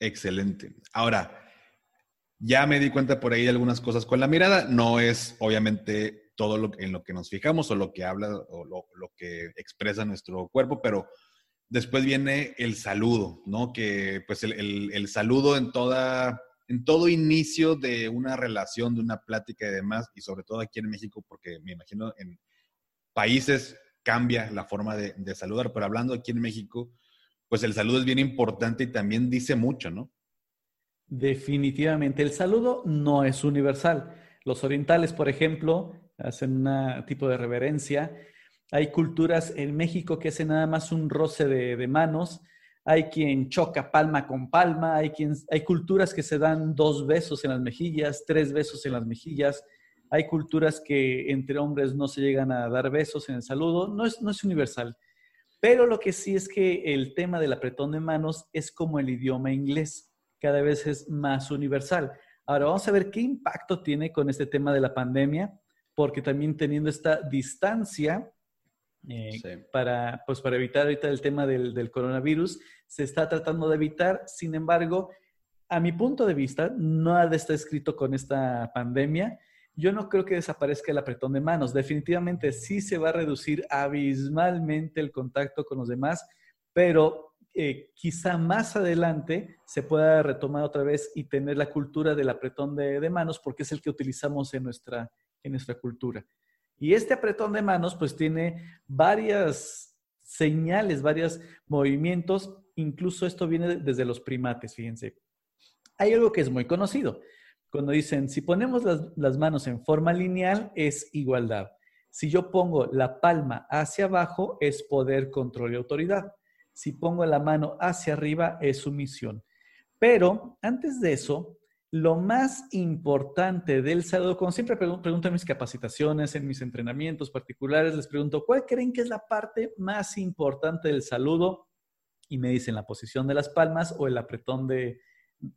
Excelente. Ahora, ya me di cuenta por ahí de algunas cosas con la mirada. No es obviamente todo lo, en lo que nos fijamos o lo que habla o lo, que expresa nuestro cuerpo, pero después viene el saludo, ¿no? Que pues el, el, saludo en toda, en todo inicio de una relación, de una plática y demás, y sobre todo aquí en México, porque me imagino en países cambia la forma de, saludar, pero hablando aquí en México, pues el saludo es bien importante y también dice mucho, ¿no? Definitivamente, el saludo no es universal. Los orientales, por ejemplo, hacen un tipo de reverencia. Hay culturas en México que hacen nada más un roce de, manos. Hay quien choca palma con palma. Hay, quien, hay culturas que se dan dos besos en las mejillas, tres besos en las mejillas. Hay culturas que entre hombres no se llegan a dar besos en el saludo, no es, no es universal. Pero lo que sí es que el tema del apretón de manos es como el idioma inglés, cada vez es más universal. Ahora vamos a ver qué impacto tiene con este tema de la pandemia, porque también teniendo esta distancia eh, para, pues para evitar ahorita el tema del, del coronavirus, se está tratando de evitar. Sin embargo, a mi punto de vista, nada está escrito con esta pandemia yo no creo que desaparezca el apretón de manos. Definitivamente sí se va a reducir abismalmente el contacto con los demás, pero eh, quizá más adelante se pueda retomar otra vez y tener la cultura del apretón de, manos porque es el que utilizamos en nuestra, en nuestra cultura. Y este apretón de manos pues tiene varias señales, varios movimientos, incluso esto viene desde los primates, fíjense. Hay algo que es muy conocido cuando dicen, si ponemos las, manos en forma lineal, es igualdad. Si yo pongo la palma hacia abajo, es poder, control y autoridad. Si pongo la mano hacia arriba, es sumisión. Pero antes de eso, lo más importante del saludo, como siempre pregunto en mis capacitaciones, en mis entrenamientos particulares, les pregunto, ¿cuál creen que es la parte más importante del saludo? Y me dicen la posición de las palmas o el apretón de,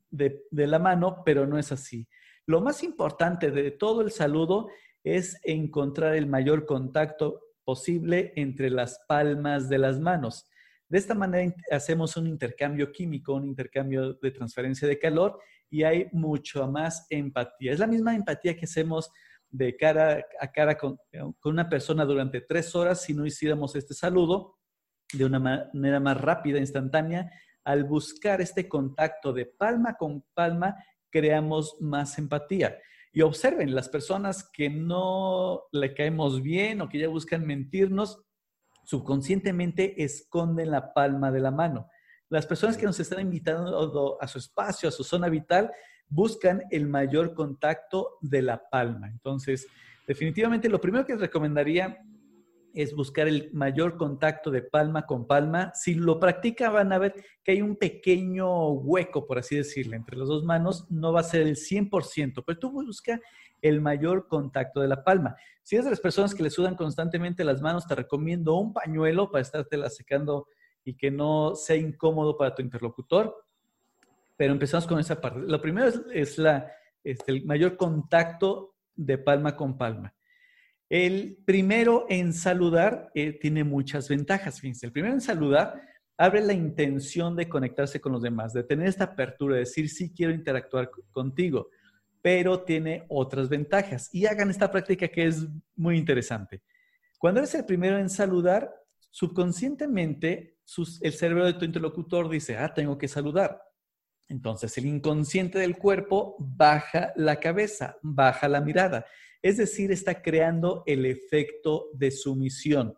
de, la mano, pero no es así. Lo más importante de todo el saludo es encontrar el mayor contacto posible entre las palmas de las manos. De esta manera hacemos un intercambio químico, un intercambio de transferencia de calor y hay mucho más empatía. Es la misma empatía que hacemos de cara a cara con, una persona durante tres horas si no hiciéramos este saludo de una manera más rápida, instantánea, al buscar este contacto de palma con palma, creamos más empatía. Y observen, las personas que no le caemos bien o que ya buscan mentirnos, subconscientemente esconden la palma de la mano. Las personas que nos están invitando a su espacio, a su zona vital, buscan el mayor contacto de la palma. Entonces, definitivamente lo primero que les recomendaría es buscar el mayor contacto de palma con palma. Si lo practica, van a ver que hay un pequeño hueco, por así decirlo, entre las dos manos. No va a ser el 100%, pero tú busca el mayor contacto de la palma. Si eres de las personas que le sudan constantemente las manos, te recomiendo un pañuelo para estártela secando y que no sea incómodo para tu interlocutor. Pero empezamos con esa parte. Lo primero es, la, este, el mayor contacto de palma con palma. El primero en saludar eh, tiene muchas ventajas. Fíjense, el primero en saludar abre la intención de conectarse con los demás, de tener esta apertura, de decir, sí quiero interactuar contigo, pero tiene otras ventajas. Y hagan esta práctica que es muy interesante. Cuando eres el primero en saludar, subconscientemente el cerebro de tu interlocutor dice, ah, tengo que saludar. Entonces el inconsciente del cuerpo baja la cabeza, baja la mirada. Es decir, está creando el efecto de sumisión.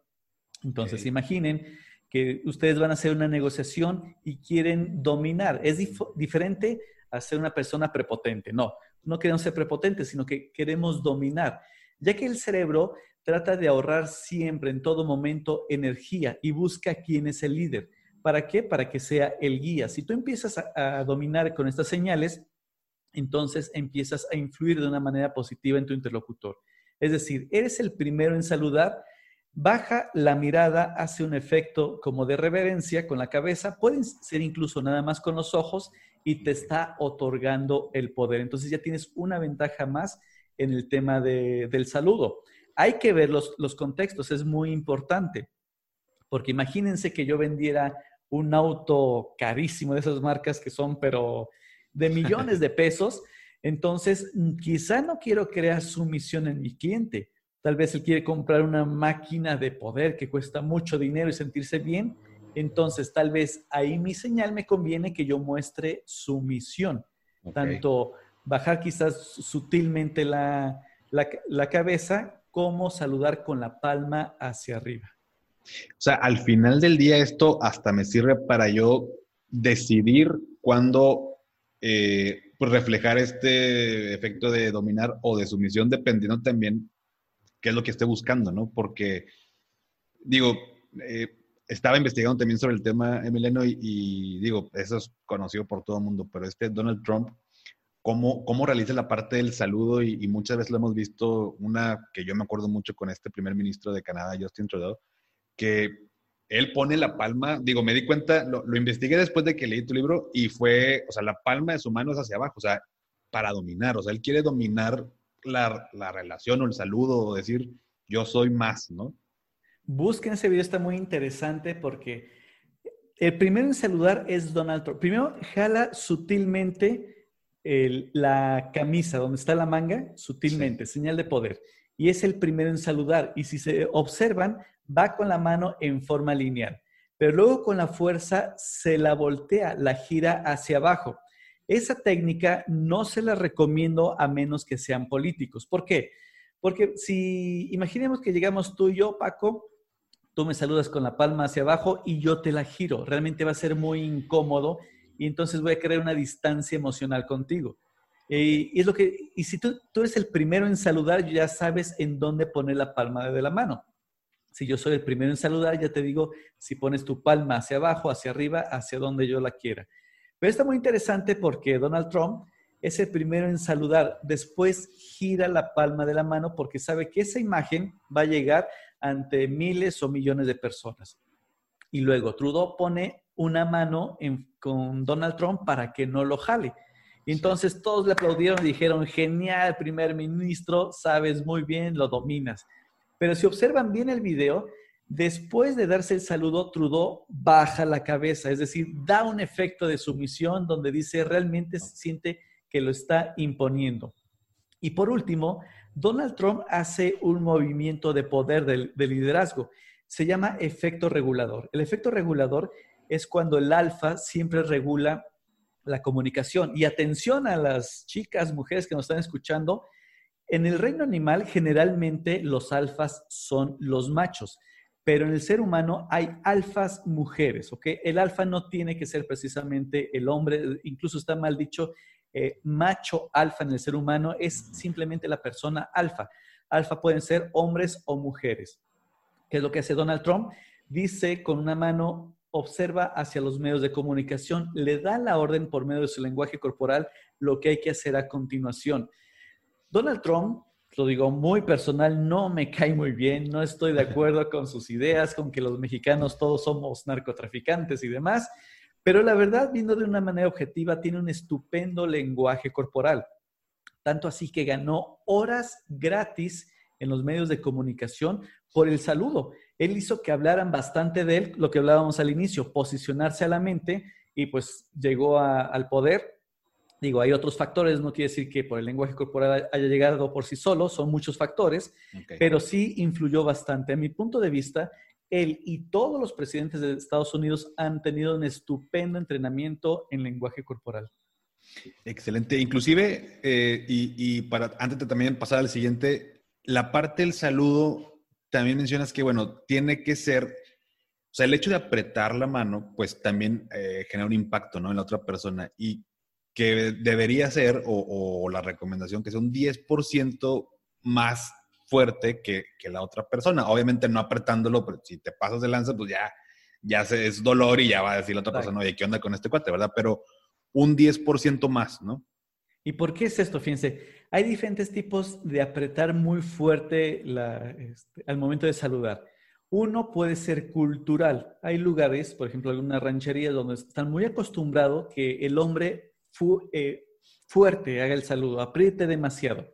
Entonces imaginen que ustedes van a hacer una negociación y quieren dominar. Es diferente a ser una persona prepotente. No, no queremos ser prepotentes, sino que queremos dominar. Ya que el cerebro trata de ahorrar siempre, en todo momento, energía y busca quién es el líder. ¿Para qué? Para que sea el guía. Si tú empiezas a, dominar con estas señales, entonces empiezas a influir de una manera positiva en tu interlocutor. Es decir, eres el primero en saludar, baja la mirada, hace un efecto como de reverencia con la cabeza, pueden ser incluso nada más con los ojos y te está otorgando el poder. Entonces ya tienes una ventaja más en el tema del saludo hay que ver los, contextos, es muy importante, porque imagínense que yo vendiera un auto carísimo de esas marcas que son, pero de millones de pesos, [laughs] entonces mm, quizá no quiero crear sumisión en mi cliente. Tal vez él quiere comprar una máquina de poder que cuesta mucho dinero y sentirse bien. Entonces, tal vez ahí mi señal me conviene que yo muestre sumisión. Tanto bajar quizás sutilmente la, la, la cabeza cómo saludar con la palma hacia arriba. O sea, al final del día esto hasta me sirve para yo decidir cuándo eh, pues reflejar este efecto de dominar o de sumisión, dependiendo también qué es lo que esté buscando, ¿no? Porque, digo, eh, estaba investigando también sobre el tema, Emiliano, y, y, digo, eso es conocido por todo el mundo, pero este Donald Trump cómo, cómo realiza la parte del saludo y, muchas veces lo hemos visto, una que yo me acuerdo mucho con este primer ministro de Canadá, Justin Trudeau, que él pone la palma, digo, me di cuenta, lo, investigué después de que leí tu libro y fue, o sea, la palma de su mano es hacia abajo, o sea, para dominar, o sea, él quiere dominar la, la relación o el saludo o decir, yo soy más, ¿no? Busquen ese video, está muy interesante porque el primero en saludar es Donald Trump. Primero, jala sutilmente la camisa donde está la manga, sutilmente, señal de poder. Y es el primero en saludar. Y si se observan, va con la mano en forma lineal. Pero luego con la fuerza se la voltea, la gira hacia abajo. Esa técnica no se la recomiendo a menos que sean políticos. ¿Por qué? Porque si imaginemos que llegamos tú y yo, Paco, tú me saludas con la palma hacia abajo y yo te la giro. Realmente va a ser muy incómodo y entonces voy a crear una distancia emocional contigo. Eh, y es lo que, y si tú, tú eres el primero en saludar, ya sabes en dónde poner la palma de la mano. Si yo soy el primero en saludar, ya te digo si pones tu palma hacia abajo, hacia arriba, hacia donde yo la quiera. Pero está muy interesante porque Donald Trump es el primero en saludar, después gira la palma de la mano porque sabe que esa imagen va a llegar ante miles o millones de personas. Y luego Trudeau pone una mano con Donald Trump para que no lo jale. Y entonces todos le aplaudieron y dijeron, genial, primer ministro, sabes muy bien, lo dominas. Pero si observan bien el video, después de darse el saludo, Trudeau baja la cabeza, es decir, da un efecto de sumisión donde dice realmente se siente que lo está imponiendo. Y por último, Donald Trump hace un movimiento de poder de, de liderazgo. Se llama efecto regulador. El efecto regulador es cuando el alfa siempre regula la comunicación. Y atención a las chicas, mujeres que nos están escuchando, en el reino animal generalmente los alfas son los machos, pero en el ser humano hay alfas mujeres, ¿ok? El alfa no tiene que ser precisamente el hombre, incluso está mal dicho, eh, macho alfa en el ser humano es simplemente la persona alfa. Alfa pueden ser hombres o mujeres. ¿Qué es lo que hace Donald Trump? Dice con una mano observa hacia los medios de comunicación, le da la orden por medio de su lenguaje corporal lo que hay que hacer a continuación. Donald Trump lo digo muy personal, no me cae muy bien, no estoy de acuerdo [laughs] con sus ideas, con que los mexicanos todos somos narcotraficantes y demás, pero la verdad, viendo de una manera objetiva, tiene un estupendo lenguaje corporal. Tanto así que ganó horas gratis en los medios de comunicación por el saludo. Él hizo que hablaran bastante de él, lo que hablábamos al inicio, posicionarse a la mente y pues llegó al poder. Digo, hay otros factores, no quiere decir que por el lenguaje corporal haya llegado por sí solo, son muchos factores, pero sí influyó bastante. A mi punto de vista, él y todos los presidentes de Estados Unidos han tenido un estupendo entrenamiento en lenguaje corporal. Excelente. Inclusive, eh, y, para antes de también pasar al siguiente, la parte del saludo, también mencionas que, bueno, tiene que ser, o sea, el hecho de apretar la mano, pues también eh, genera un impacto, ¿no? En la otra persona. Y que debería ser, o, o la recomendación, que sea un 10% más fuerte que, que, la otra persona. Obviamente no apretándolo, pero si te pasas de lanza, pues ya, ya es dolor y ya va a decir la otra persona, oye, ¿qué onda con este cuate, verdad? Pero un 10% más, ¿no? ¿Y por qué es esto? Fíjense, hay diferentes tipos de apretar muy fuerte este, al momento de saludar. Uno puede ser cultural. Hay lugares, por ejemplo, algunas rancherías donde están muy acostumbrados que el hombre eh, fuerte haga el saludo, apriete demasiado.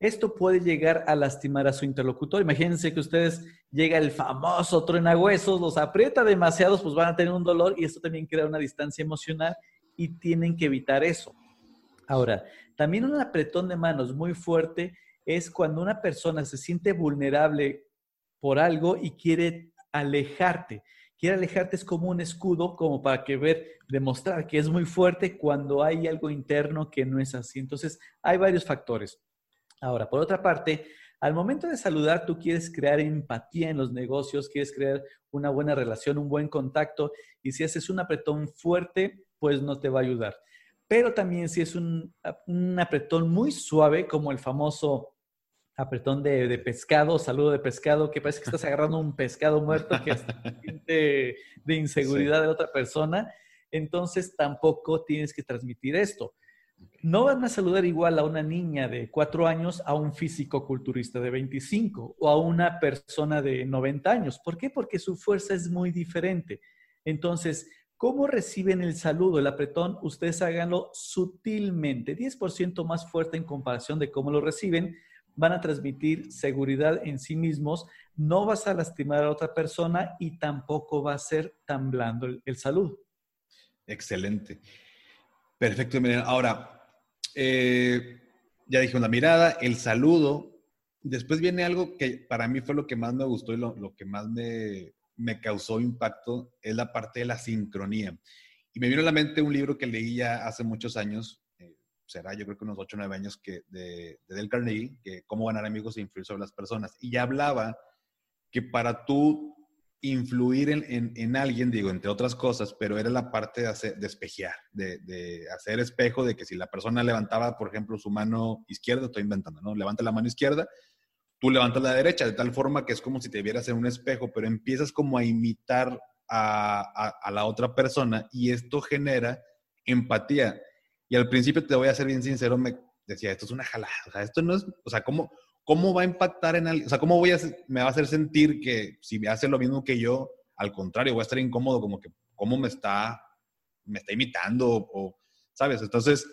Esto puede llegar a lastimar a su interlocutor. Imagínense que ustedes llega el famoso huesos, los aprieta demasiados, pues van a tener un dolor y esto también crea una distancia emocional y tienen que evitar eso. Ahora, también un apretón de manos muy fuerte es cuando una persona se siente vulnerable por algo y quiere alejarte. Quiere alejarte es como un escudo, como para que ver, demostrar que es muy fuerte cuando hay algo interno que no es así. Entonces, hay varios factores. Ahora, por otra parte, al momento de saludar, tú quieres crear empatía en los negocios, quieres crear una buena relación, un buen contacto, y si haces un apretón fuerte, pues no te va a ayudar. Pero también si es un, apretón muy suave, como el famoso apretón de, pescado, saludo de pescado, que parece que estás agarrando un pescado muerto que es de, de inseguridad de otra persona, entonces tampoco tienes que transmitir esto. No van a saludar igual a una niña de cuatro años a un físico culturista de 25 o a una persona de 90 años. ¿Por qué? Porque su fuerza es muy diferente. Entonces, ¿cómo reciben el saludo, el apretón? Ustedes háganlo sutilmente, 10% más fuerte en comparación de cómo lo reciben. Van a transmitir seguridad en sí mismos, no vas a lastimar a otra persona y tampoco va a ser tan blando el, saludo. Excelente. Perfecto. Ahora, eh, ya dijimos la mirada, el saludo. Después viene algo que para mí fue lo que más me gustó y lo, que más me, causó impacto, es la parte de la sincronía. Y me vino a la mente un libro que leí ya hace muchos años, eh, será yo creo que unos 8 o 9 años, que de, de Del Carnegie, que cómo ganar amigos e influir sobre las personas. Y ya hablaba que para tú influir en, en, alguien, digo, entre otras cosas, pero era la parte de, hacer, espejear, de, de, hacer espejo, de que si la persona levantaba, por ejemplo, su mano izquierda, estoy inventando, ¿no? Levanta la mano izquierda, tú levantas la derecha, de tal forma que es como si te vieras en un espejo, pero empiezas como a imitar a, a, la otra persona y esto genera empatía. Y al principio, te voy a ser bien sincero, me decía, esto es una jalada, o sea, esto no es, o sea, ¿cómo, ¿cómo va a impactar en alguien? O sea, ¿cómo voy a, me va a hacer sentir que si me hace lo mismo que yo, al contrario, voy a estar incómodo, como que, ¿cómo me está, me está imitando? O, ¿sabes? Entonces,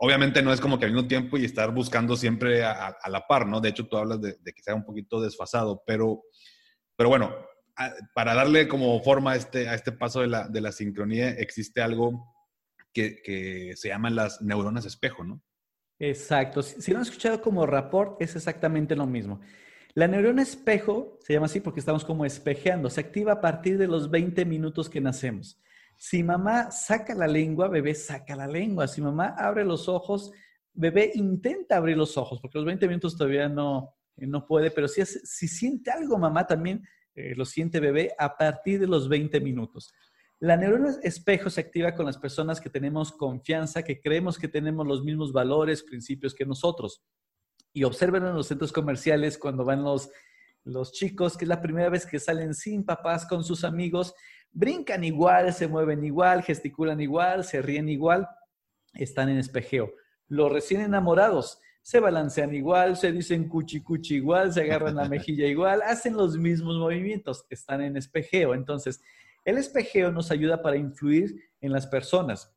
obviamente no es como que al mismo tiempo y estar buscando siempre a, la par, ¿no? De hecho, tú hablas de, que sea un poquito desfasado, pero, pero bueno, para darle como forma a este, a este paso de la, de la sincronía, existe algo que, se llaman las neuronas espejo, ¿no? Exacto. Si, lo han escuchado como rapport, es exactamente lo mismo. La neurona espejo se llama así porque estamos como espejeando. Se activa a partir de los 20 minutos que nacemos. Si mamá saca la lengua, bebé saca la lengua. Si mamá abre los ojos, bebé intenta abrir los ojos, porque los 20 minutos todavía no, no puede, pero si, si siente algo mamá también eh, lo siente bebé a partir de los 20 minutos. La neurona espejo se activa con las personas que tenemos confianza, que creemos que tenemos los mismos valores, principios que nosotros. Y observen en los centros comerciales cuando van los, los chicos, que es la primera vez que salen sin papás con sus amigos, brincan igual, se mueven igual, gesticulan igual, se ríen igual, están en espejeo. Los recién enamorados se balancean igual, se dicen cuchi cuchi igual, se agarran la mejilla igual, hacen los mismos movimientos, están en espejeo. Entonces, el espejeo nos ayuda para influir en las personas.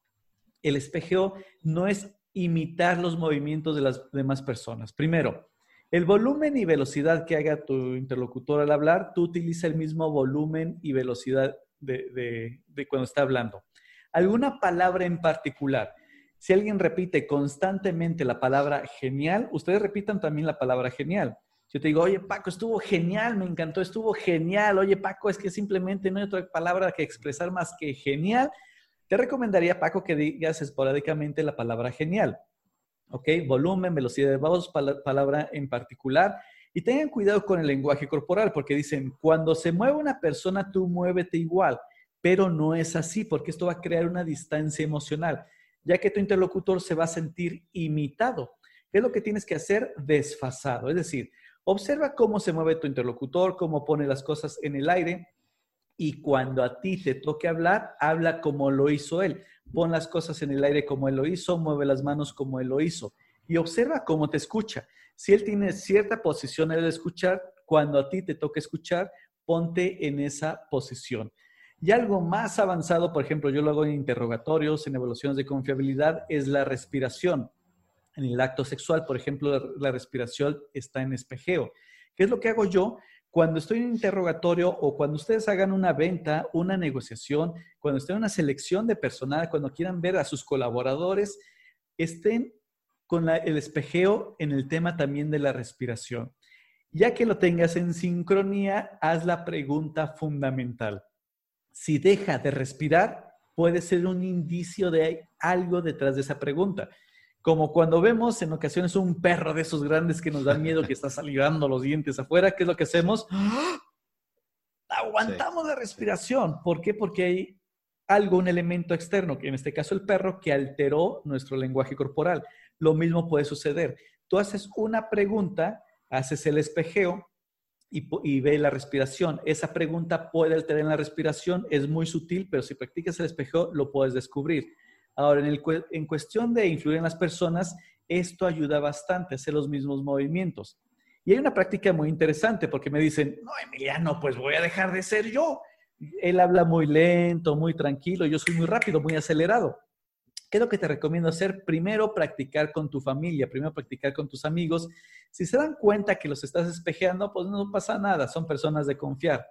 El espejeo no es imitar los movimientos de las demás personas. Primero, el volumen y velocidad que haga tu interlocutor al hablar, tú utiliza el mismo volumen y velocidad de, cuando está hablando. Alguna palabra en particular. Si alguien repite constantemente la palabra genial, ustedes repitan también la palabra genial. Yo te digo, oye Paco, estuvo genial, me encantó, estuvo genial. Oye Paco, es que simplemente no hay otra palabra que expresar más que genial. Te recomendaría, Paco, que digas esporádicamente la palabra genial. ¿Ok? Volumen, velocidad de voz, palabra en particular. Y tengan cuidado con el lenguaje corporal, porque dicen, cuando se mueve una persona, tú muévete igual. Pero no es así, porque esto va a crear una distancia emocional, ya que tu interlocutor se va a sentir imitado. ¿Qué es lo que tienes que hacer? Desfasado. Es decir, observa cómo se mueve tu interlocutor, cómo pone las cosas en el aire, y cuando a ti te toque hablar, habla como lo hizo él. Pon las cosas en el aire como él lo hizo, mueve las manos como él lo hizo y observa cómo te escucha. Si él tiene cierta posición de escuchar, cuando a ti te toque escuchar, ponte en esa posición. Y algo más avanzado, por ejemplo, yo lo hago en interrogatorios, en evaluaciones de confiabilidad, es la respiración. En el acto sexual, por ejemplo, la respiración está en espejeo. ¿Qué es lo que hago yo? Cuando estoy en interrogatorio o cuando ustedes hagan una venta, una negociación, cuando estén en una selección de personal, cuando quieran ver a sus colaboradores, estén con el espejeo en el tema también de la respiración. Ya que lo tengas en sincronía, haz la pregunta fundamental. Si deja de respirar, puede ser un indicio de algo detrás de esa pregunta. Como cuando vemos en ocasiones un perro de esos grandes que nos da miedo, que está salivando los dientes afuera, ¿qué es lo que hacemos? Aguantamos la respiración. ¿Por qué? Porque hay algo, un elemento externo, que en este caso el perro, que alteró nuestro lenguaje corporal. Lo mismo puede suceder. Tú haces una pregunta, haces el espejeo y, ve la respiración. Esa pregunta puede alterar la respiración, es muy sutil, pero si practicas el espejeo lo puedes descubrir. Ahora, en, el, en cuestión de influir en las personas, esto ayuda bastante hacer los mismos movimientos. Y hay una práctica muy interesante porque me dicen, no, Emiliano, pues voy a dejar de ser yo. Él habla muy lento, muy tranquilo, yo soy muy rápido, muy acelerado. ¿Qué es lo que te recomiendo hacer? Primero, practicar con tu familia, primero practicar con tus amigos. Si se dan cuenta que los estás espejeando, pues no pasa nada, son personas de confiar.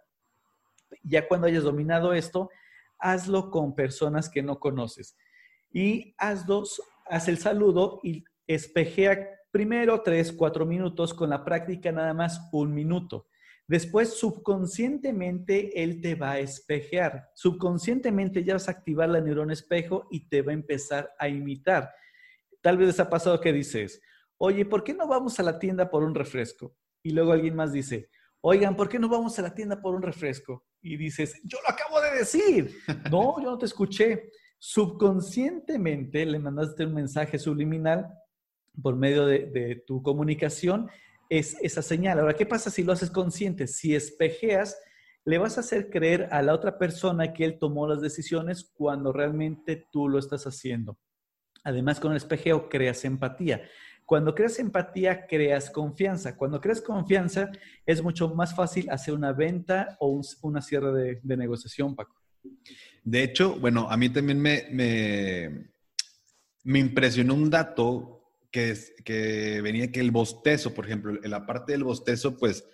Ya cuando hayas dominado esto, hazlo con personas que no conoces y haz, dos, haz el saludo y espejea primero tres, cuatro minutos, con la práctica nada más un minuto. Después, subconscientemente, él te va a espejear. Subconscientemente ya vas a activar la neurona espejo y te va a empezar a imitar. Tal vez les ha pasado que dices, oye, ¿por qué no vamos a la tienda por un refresco? Y luego alguien más dice, oigan, ¿por qué no vamos a la tienda por un refresco? Y dices, yo lo acabo de decir. [laughs] No, yo no te escuché subconscientemente le mandaste un mensaje subliminal por medio de, tu comunicación, es esa señal. Ahora, ¿qué pasa si lo haces consciente? Si espejeas, le vas a hacer creer a la otra persona que él tomó las decisiones cuando realmente tú lo estás haciendo. Además, con el espejeo creas empatía. Cuando creas empatía, creas confianza. Cuando creas confianza, es mucho más fácil hacer una venta o una cierre de, negociación, Paco. De hecho, bueno, a mí también me, me, impresionó un dato que, venía que el bostezo, por ejemplo, en la parte del bostezo, pues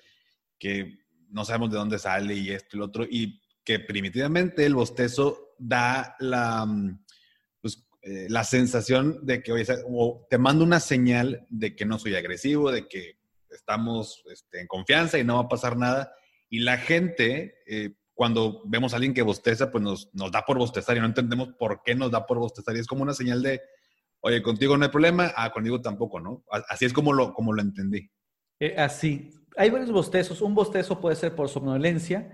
que no sabemos de dónde sale y esto y lo otro, y que primitivamente el bostezo da la, pues, eh, la sensación de que, oye, o te mando una señal de que no soy agresivo, de que estamos este, en confianza y no va a pasar nada. Y la gente, eh, cuando vemos a alguien que bosteza, pues nos, nos da por bostezar y no entendemos por qué nos da por bostezar. Y es como una señal de, oye, contigo no hay problema, ah, conmigo tampoco, ¿no? Así es como lo, como lo entendí. Eh, así. Hay varios bostezos. Un bostezo puede ser por somnolencia,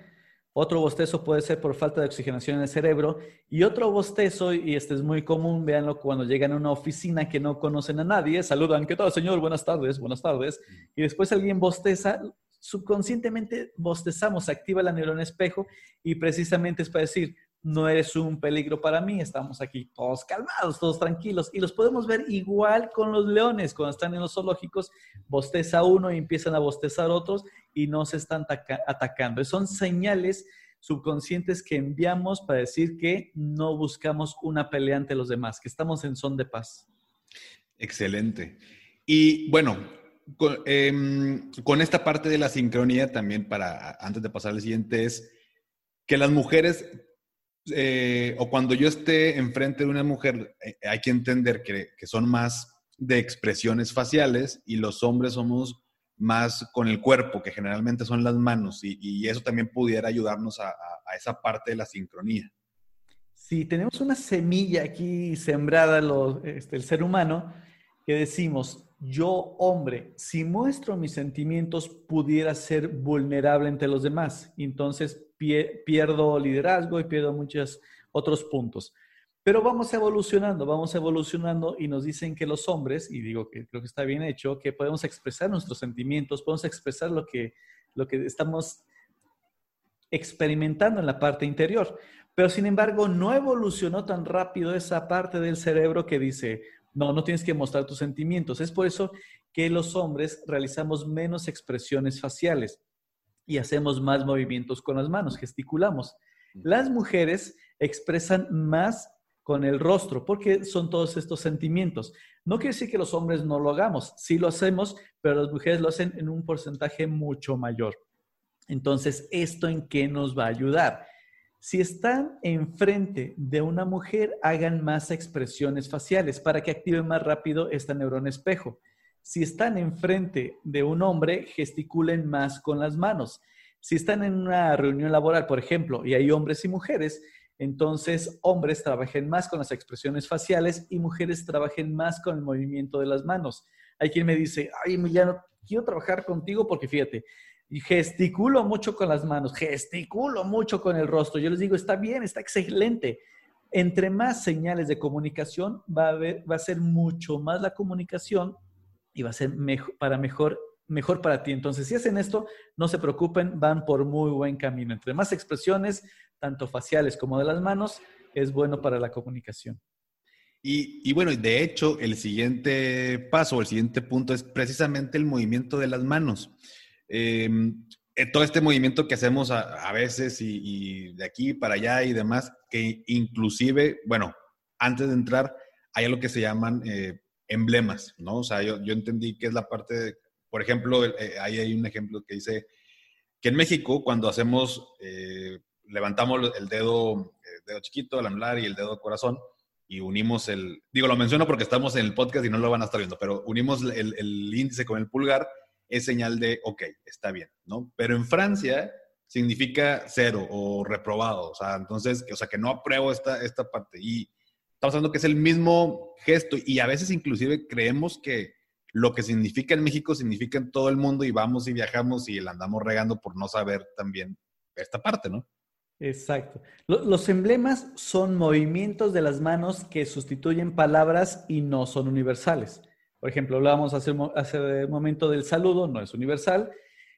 otro bostezo puede ser por falta de oxigenación en el cerebro y otro bostezo, y este es muy común, véanlo cuando llegan a una oficina que no conocen a nadie, saludan, ¿qué tal señor? Buenas tardes, buenas tardes. Y después alguien bosteza, subconscientemente bostezamos, activa la neurona espejo y precisamente es para decir, no eres un peligro para mí, estamos aquí todos calmados, todos tranquilos. Y los podemos ver igual con los leones, cuando están en los zoológicos, bosteza uno y empiezan a bostezar otros y no se están atacando. Son señales subconscientes que enviamos para decir que no buscamos una pelea ante los demás, que estamos en son de paz. Excelente. Y bueno, em, con, esta parte de la sincronía también para, antes de pasar al siguiente, es que las mujeres, eh, o cuando yo esté enfrente de una mujer, eh, hay que entender que, son más de expresiones faciales y los hombres somos más con el cuerpo, que generalmente son las manos, y, eso también pudiera ayudarnos a, esa parte de la sincronía. Si tenemos una semilla aquí sembrada, este, el ser humano, que decimos, yo hombre, si muestro mis sentimientos, pudiera ser vulnerable entre los demás. Entonces pierdo liderazgo y pierdo muchos otros puntos. Pero vamos evolucionando, vamos evolucionando y nos dicen que los hombres, y digo que creo que está bien hecho, que podemos expresar nuestros sentimientos, podemos expresar lo que, lo que estamos experimentando en la parte interior. Pero sin embargo, no evolucionó tan rápido esa parte del cerebro que dice, no, no tienes que mostrar tus sentimientos. Es por eso que los hombres realizamos menos expresiones faciales y hacemos más movimientos con las manos, gesticulamos. Las mujeres expresan más con el rostro, porque son todos estos sentimientos. No quiere decir que los hombres no lo hagamos, sí lo hacemos, pero las mujeres lo hacen en un porcentaje mucho mayor. Entonces, ¿esto en qué nos va a ayudar? Si están enfrente de una mujer, hagan más expresiones faciales para que activen más rápido esta neurona espejo. Si están enfrente de un hombre, gesticulen más con las manos. Si están en una reunión laboral, por ejemplo, y hay hombres y mujeres, entonces hombres trabajen más con las expresiones faciales y mujeres trabajen más con el movimiento de las manos. Hay quien me dice, ay Emiliano, quiero trabajar contigo porque fíjate, gesticulo mucho con las manos, gesticulo mucho con el rostro. Yo les digo, está bien, está excelente. Entre más señales de comunicación va a ser mucho más la comunicación y va a ser mejor, para mejor, mejor para ti. Entonces, si hacen esto, no se preocupen, van por muy buen camino. Entre más expresiones, tanto faciales como de las manos, es bueno para la comunicación. Y, bueno, de hecho, el siguiente paso, el siguiente punto es precisamente el movimiento de las manos. Em, eh, todo este movimiento que hacemos a, veces y, de aquí para allá y demás, que inclusive, bueno, antes de entrar, hay algo que se llaman eh, emblemas, ¿no? O sea, yo, yo, entendí que es la parte, de, por ejemplo, eh, ahí hay un ejemplo que dice que en México cuando hacemos, eh, levantamos el dedo, el dedo chiquito, el anular y el dedo corazón y unimos el, digo, lo menciono porque estamos en el podcast y no lo van a estar viendo, pero unimos el, el índice con el pulgar, es señal de, ok, está bien, ¿no? Pero en Francia significa cero o reprobado, o sea, entonces, o sea, que no apruebo esta, esta parte. Y estamos hablando que es el mismo gesto y a veces inclusive creemos que lo que significa en México significa en todo el mundo y vamos y viajamos y la andamos regando por no saber también esta parte, ¿no? Exacto. Los emblemas son movimientos de las manos que sustituyen palabras y no son universales. Por ejemplo, hablábamos hace, hace un momento del saludo, no es universal.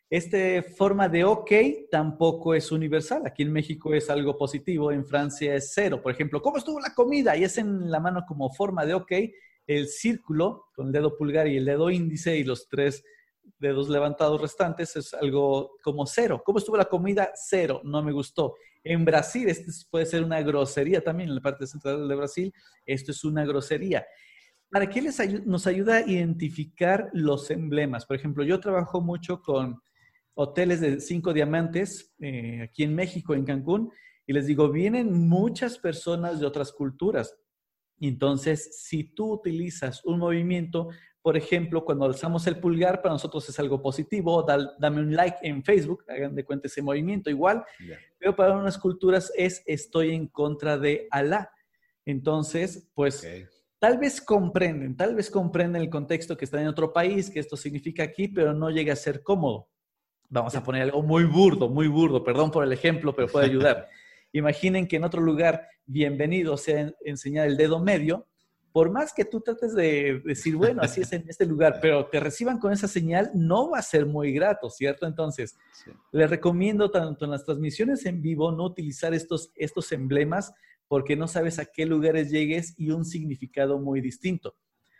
Este forma de OK tampoco es universal. Aquí en México es algo positivo, en Francia es cero. Por ejemplo, ¿cómo estuvo la comida? Y es en la mano como forma de OK. El círculo con el dedo pulgar y el dedo índice y los tres dedos levantados restantes es algo como cero. ¿Cómo estuvo la comida? Cero, no me gustó. En Brasil, esto puede ser una grosería también, en la parte central de Brasil, esto es una grosería. ¿Para qué les nos ayuda a identificar los emblemas? Por ejemplo, yo trabajo mucho con hoteles de cinco diamantes eh, aquí en México, en Cancún, y les digo, vienen muchas personas de otras culturas. Entonces, si tú utilizas un movimiento, por ejemplo, cuando alzamos el pulgar, para nosotros es algo positivo, dame un like en Facebook, hagan de cuenta ese movimiento igual, pero para unas culturas es estoy en contra de Alá. Entonces, pues tal vez comprenden, tal vez comprenden el contexto que está en otro país, que esto significa aquí, pero no llega a ser cómodo. Vamos a poner algo muy burdo, muy burdo, perdón por el ejemplo, pero puede ayudar. [laughs] Imaginen que en otro lugar, bienvenido sea enseñar el dedo medio, por más que tú trates de decir, bueno, así es en este [laughs] lugar, pero te reciban con esa señal, no va a ser muy grato, ¿cierto? Entonces, les recomiendo tanto en las transmisiones en vivo no utilizar estos, estos emblemas porque no sabes a qué lugares llegues y un significado muy distinto.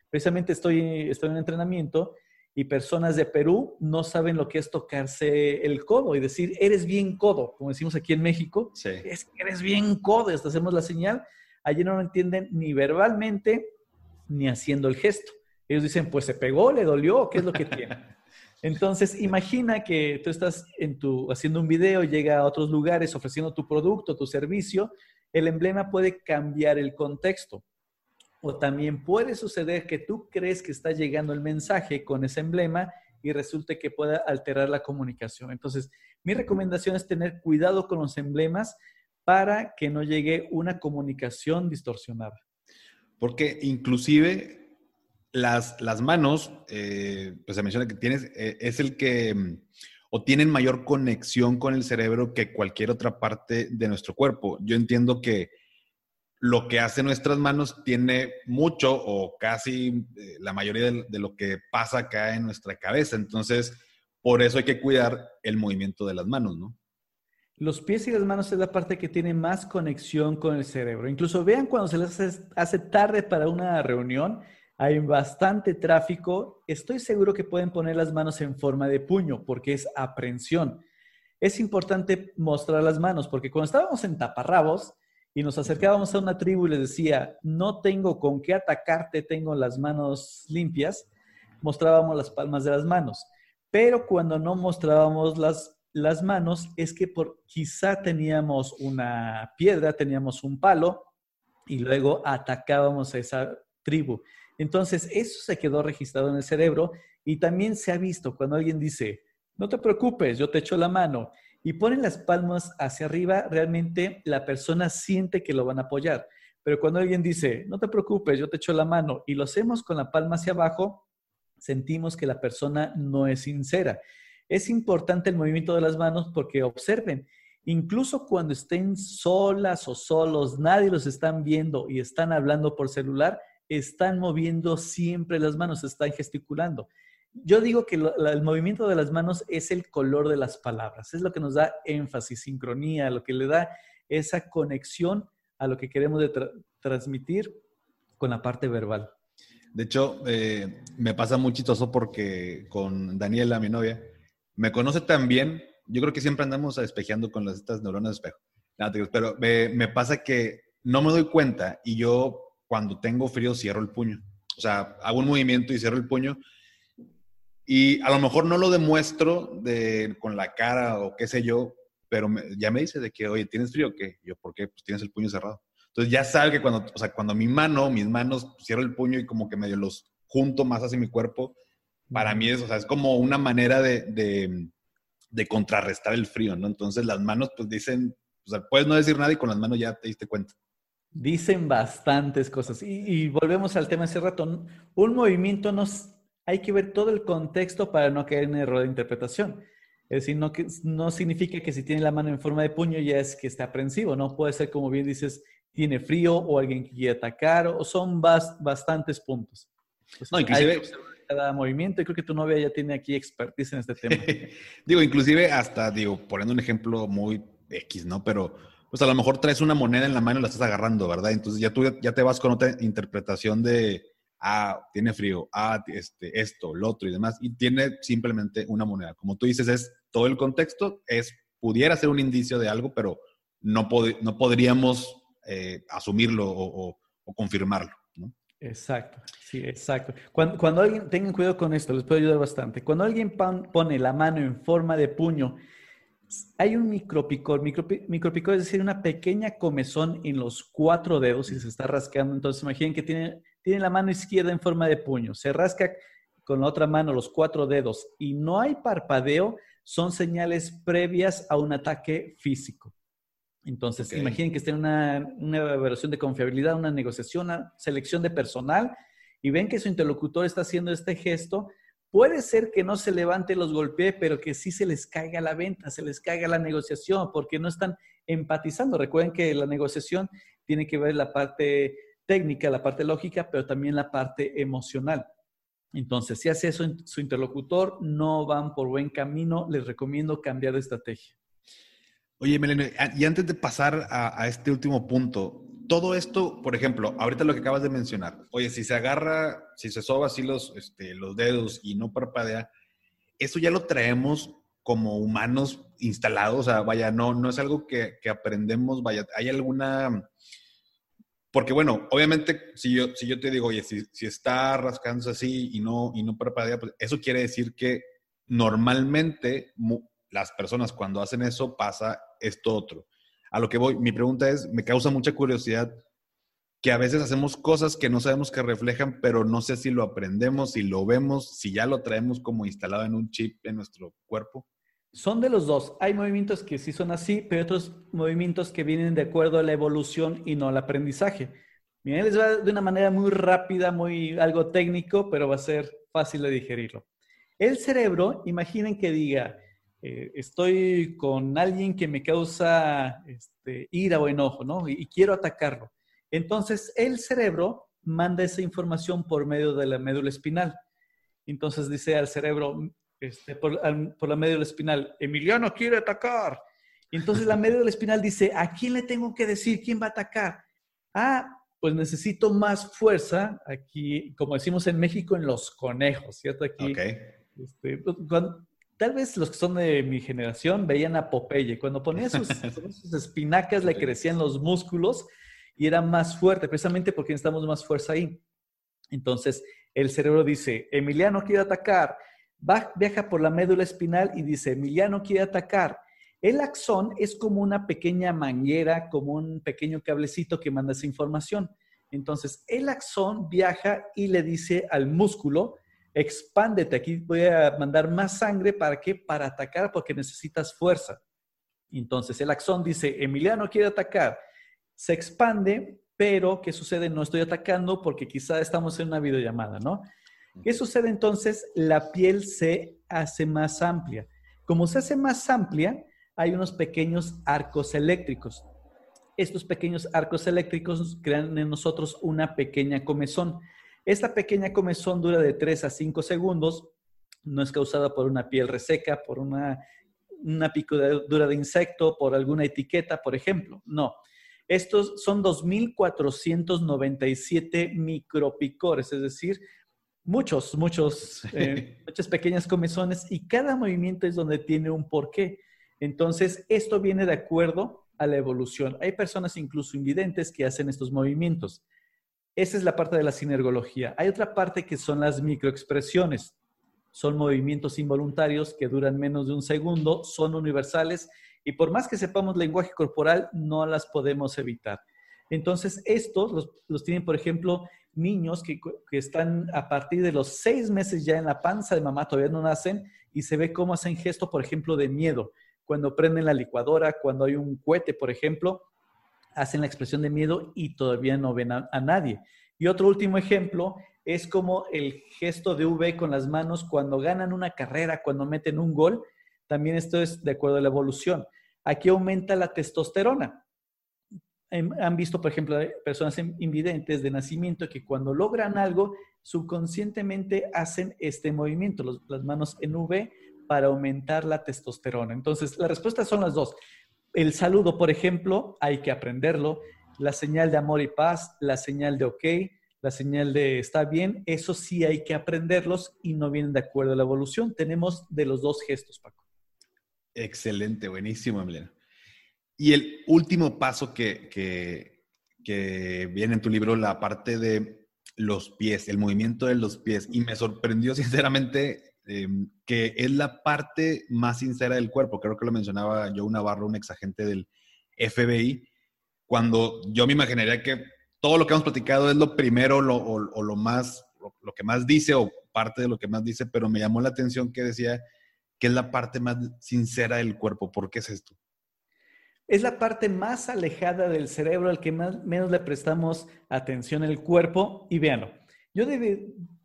Precisamente estoy, estoy en entrenamiento y personas de Perú no saben lo que es tocarse el codo y decir, eres bien codo, como decimos aquí en México, es que eres bien codo, hasta hacemos la señal. Allí no lo entienden ni verbalmente ni haciendo el gesto. Ellos dicen, pues se pegó, le dolió, ¿qué es lo que tiene? [laughs] Entonces, imagina que tú estás en tu, haciendo un video, llega a otros lugares ofreciendo tu producto, tu servicio, el emblema puede cambiar el contexto. O también puede suceder que tú crees que está llegando el mensaje con ese emblema y resulte que pueda alterar la comunicación. Entonces, mi recomendación es tener cuidado con los emblemas para que no llegue una comunicación distorsionada. Porque inclusive las, las manos, eh, pues se menciona que tienes, eh, es el que, mm, o tienen mayor conexión con el cerebro que cualquier otra parte de nuestro cuerpo. Yo entiendo que lo que hace nuestras manos tiene mucho o casi eh, la mayoría de, lo que pasa acá en nuestra cabeza. Entonces, por eso hay que cuidar el movimiento de las manos, ¿no? Los pies y las manos es la parte que tiene más conexión con el cerebro. Incluso vean cuando se les hace, tarde para una reunión, hay bastante tráfico. Estoy seguro que pueden poner las manos en forma de puño porque es aprensión. Es importante mostrar las manos porque cuando estábamos en taparrabos, y nos acercábamos a una tribu y les decía, no tengo con qué atacarte, tengo las manos limpias, mostrábamos las palmas de las manos. Pero cuando no mostrábamos las, las manos es que por, quizá teníamos una piedra, teníamos un palo y luego atacábamos a esa tribu. Entonces, eso se quedó registrado en el cerebro y también se ha visto cuando alguien dice, no te preocupes, yo te echo la mano y ponen las palmas hacia arriba, realmente la persona siente que lo van a apoyar. Pero cuando alguien dice, no te preocupes, yo te echo la mano y lo hacemos con la palma hacia abajo, sentimos que la persona no es sincera. Es importante el movimiento de las manos porque observen, incluso cuando estén solas o solos, nadie los están viendo y están hablando por celular, están moviendo siempre las manos, están gesticulando yo digo que el movimiento de las manos es el color de las palabras, es lo que nos da énfasis, sincronía, lo que le da esa conexión a lo que queremos transmitir con la parte verbal. De hecho, eh, me pasa muy chistoso porque con Daniela, mi novia, me conoce tan bien, yo creo que siempre andamos despejeando con las, estas neuronas de espejo. pero me pasa que no me doy cuenta y yo cuando tengo frío cierro el puño. O sea, hago un movimiento y cierro el puño y a lo mejor no lo demuestro de, con la cara o qué sé yo, pero ya me dice de que, oye, ¿tienes frío o qué? Yo, ¿por qué? Pues tienes el puño cerrado. Entonces ya sabe que cuando, o sea, cuando mi mano, mis manos, cierro el puño y como que medio los junto más hacia mi cuerpo, para mí es, o sea, es como una manera de, de, de contrarrestar el frío, ¿no? Entonces las manos pues dicen, o sea, puedes no decir nada y con las manos ya te diste cuenta. Dicen bastantes cosas. Y, y volvemos al tema hace rato. Un movimiento nos hay que ver todo el contexto para no caer en error de interpretación. Es decir, no, que, no significa que si tiene la mano en forma de puño ya es que esté aprensivo, ¿no? Puede ser, como bien dices, tiene frío o alguien que quiere atacar, o son bastantes puntos. no, inclusive... Cada movimiento, y creo que tu novia ya tiene aquí expertise en este tema. [laughs] digo, inclusive hasta, digo, poniendo un ejemplo muy X, ¿no? Pero, pues a lo mejor traes una moneda en la mano y la estás agarrando, ¿verdad? Entonces ya tú ya te vas con otra interpretación de, ah, tiene frío, ah, este, esto, lo otro y demás, y tiene simplemente una moneda. Como tú dices, es todo el contexto, es, pudiera ser un indicio de algo, pero no, no podríamos eh, asumirlo o, confirmarlo. Exacto, sí, exacto. Cuando, alguien, tengan cuidado con esto, les puede ayudar bastante. Cuando alguien pone la mano en forma de puño, hay un micropicor. micropicor es decir, una pequeña comezón en los cuatro dedos y se está rascando. Entonces, imaginen que tiene tiene la mano izquierda en forma de puño, se rasca con la otra mano los cuatro dedos y no hay parpadeo, son señales previas a un ataque físico. Entonces, imaginen que está en una, una evaluación de confiabilidad, una negociación, una selección de personal y ven que su interlocutor está haciendo este gesto, puede ser que no se levante los golpee, pero que sí se les caiga la venta, se les caiga la negociación, porque no están empatizando. Recuerden que la negociación tiene que ver la parte técnica, la parte lógica, pero también la parte emocional. Entonces, si hace eso su interlocutor, no van por buen camino, les recomiendo cambiar de estrategia. Oye, Melene, y antes de pasar a, este último punto, todo esto, por ejemplo, ahorita lo que acabas de mencionar, oye, si se agarra, si se soba así los, este, los dedos y no parpadea, eso ya lo traemos como humanos instalados, o sea, vaya, no, no es algo que, que aprendemos, vaya, hay alguna porque bueno, obviamente, si yo, si yo te digo, oye, si, si está rascándose así y no, y no parpadea, pues eso quiere decir que normalmente las personas cuando hacen eso pasa esto otro. A lo que voy, mi pregunta es, me causa mucha curiosidad que a veces hacemos cosas que no sabemos que reflejan, pero no sé si lo aprendemos, si lo vemos, si ya lo traemos como instalado en un chip en nuestro cuerpo. Son de los dos. Hay movimientos que sí son así, pero otros movimientos que vienen de acuerdo a la evolución y no al aprendizaje. Miren, les va de una manera muy rápida, muy algo técnico, pero va a ser fácil de digerirlo. El cerebro, imaginen que diga, eh, estoy con alguien que me causa este, ira o enojo, ¿no? y quiero atacarlo. Entonces, el cerebro manda esa información por medio de la médula espinal. Entonces dice al cerebro, este, por, la médula espinal, Emiliano quiere atacar. Y entonces la médula espinal dice, ¿a quién le tengo que decir quién va a atacar? Ah, pues necesito más fuerza aquí, como decimos en México, en los conejos, ¿cierto? Aquí, este, pues, tal vez los que son de mi generación veían a Popeye. Cuando ponía sus, [laughs] sus espinacas le crecían los músculos y era más fuerte, precisamente porque necesitamos más fuerza ahí. Entonces, el cerebro dice, Emiliano quiere atacar viaja por la médula espinal y dice, Emiliano quiere atacar. El axón es como una pequeña manguera, como un pequeño cablecito que manda esa información. Entonces, el axón viaja y le dice al músculo, expándete, aquí voy a mandar más sangre, ¿para qué? Para atacar porque necesitas fuerza. Entonces, el axón dice, Emiliano quiere atacar. Se expande, pero ¿qué sucede? No estoy atacando porque quizá estamos en una videollamada, ¿no? ¿Qué sucede entonces? La piel se hace más amplia. Como se hace más amplia, hay unos pequeños arcos eléctricos. Estos pequeños arcos eléctricos crean en nosotros una pequeña comezón. Esta pequeña comezón dura de 3 a 5 segundos. No es causada por una piel reseca, por una, una picadura de insecto, por alguna etiqueta, por ejemplo. No. Estos son 2.497 micropicores, es decir, muchos, muchos, eh, muchas pequeñas comezones y cada movimiento es donde tiene un porqué. Entonces, esto viene de acuerdo a la evolución. Hay personas incluso invidentes que hacen estos movimientos. Esa es la parte de la sinergología. Hay otra parte que son las microexpresiones. Son movimientos involuntarios que duran menos de un segundo, son universales y por más que sepamos lenguaje corporal, no las podemos evitar. Entonces, estos los, tienen, por ejemplo, niños que, están a partir de los seis meses ya en la panza de mamá, todavía no nacen, y se ve cómo hacen gesto, por ejemplo, de miedo. Cuando prenden la licuadora, cuando hay un cohete, por ejemplo, hacen la expresión de miedo y todavía no ven a, a nadie. Y otro último ejemplo es como el gesto de V con las manos cuando ganan una carrera, cuando meten un gol. También esto es de acuerdo a la evolución. Aquí aumenta la testosterona han visto, por ejemplo, personas invidentes de nacimiento que cuando logran algo, subconscientemente hacen este movimiento, las manos en V, para aumentar la testosterona. Entonces, la respuesta son las dos. El saludo, por ejemplo, hay que aprenderlo. La señal de amor y paz, la señal de ok, la señal de está bien, eso sí hay que aprenderlos y no vienen de acuerdo a la evolución. Tenemos de los dos gestos, Paco. Excelente, buenísimo, Emiliano. Y el último paso que, que, viene en tu libro, la parte de los pies, el movimiento de los pies. Y me sorprendió [laughs] sinceramente em, que es la parte más sincera del cuerpo. Creo que lo mencionaba yo, Navarro, un exagente del FBI, cuando yo me imaginaría que todo lo que hemos platicado es lo primero lo, o, lo más, lo que más dice o parte de lo que más dice, pero me llamó la atención que decía que es la parte más sincera del cuerpo. ¿Por qué es esto? Es la parte más alejada del cerebro al que menos le prestamos atención el cuerpo. Y véanlo, yo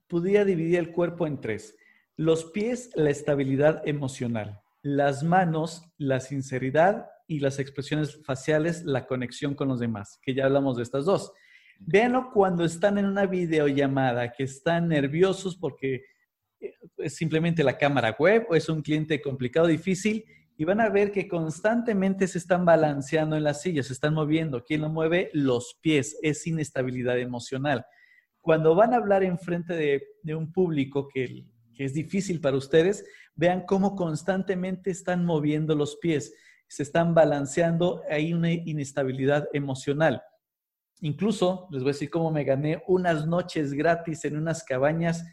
podría dividir el cuerpo en tres. Los pies, la estabilidad emocional. Las manos, la sinceridad y las expresiones faciales, la conexión con los demás, que ya hablamos de estas dos. Véanlo cuando están en una videollamada, que están nerviosos porque eh, es simplemente la cámara web o es un cliente complicado, difícil, y van a ver que constantemente se están balanceando en las sillas, se están moviendo. ¿Quién lo mueve? Los pies. Es inestabilidad emocional. Cuando van a hablar en frente de, un público que, que es difícil para ustedes, vean cómo constantemente están moviendo los pies, se están balanceando, hay una inestabilidad emocional. Incluso les voy a decir cómo me gané unas noches gratis en unas cabañas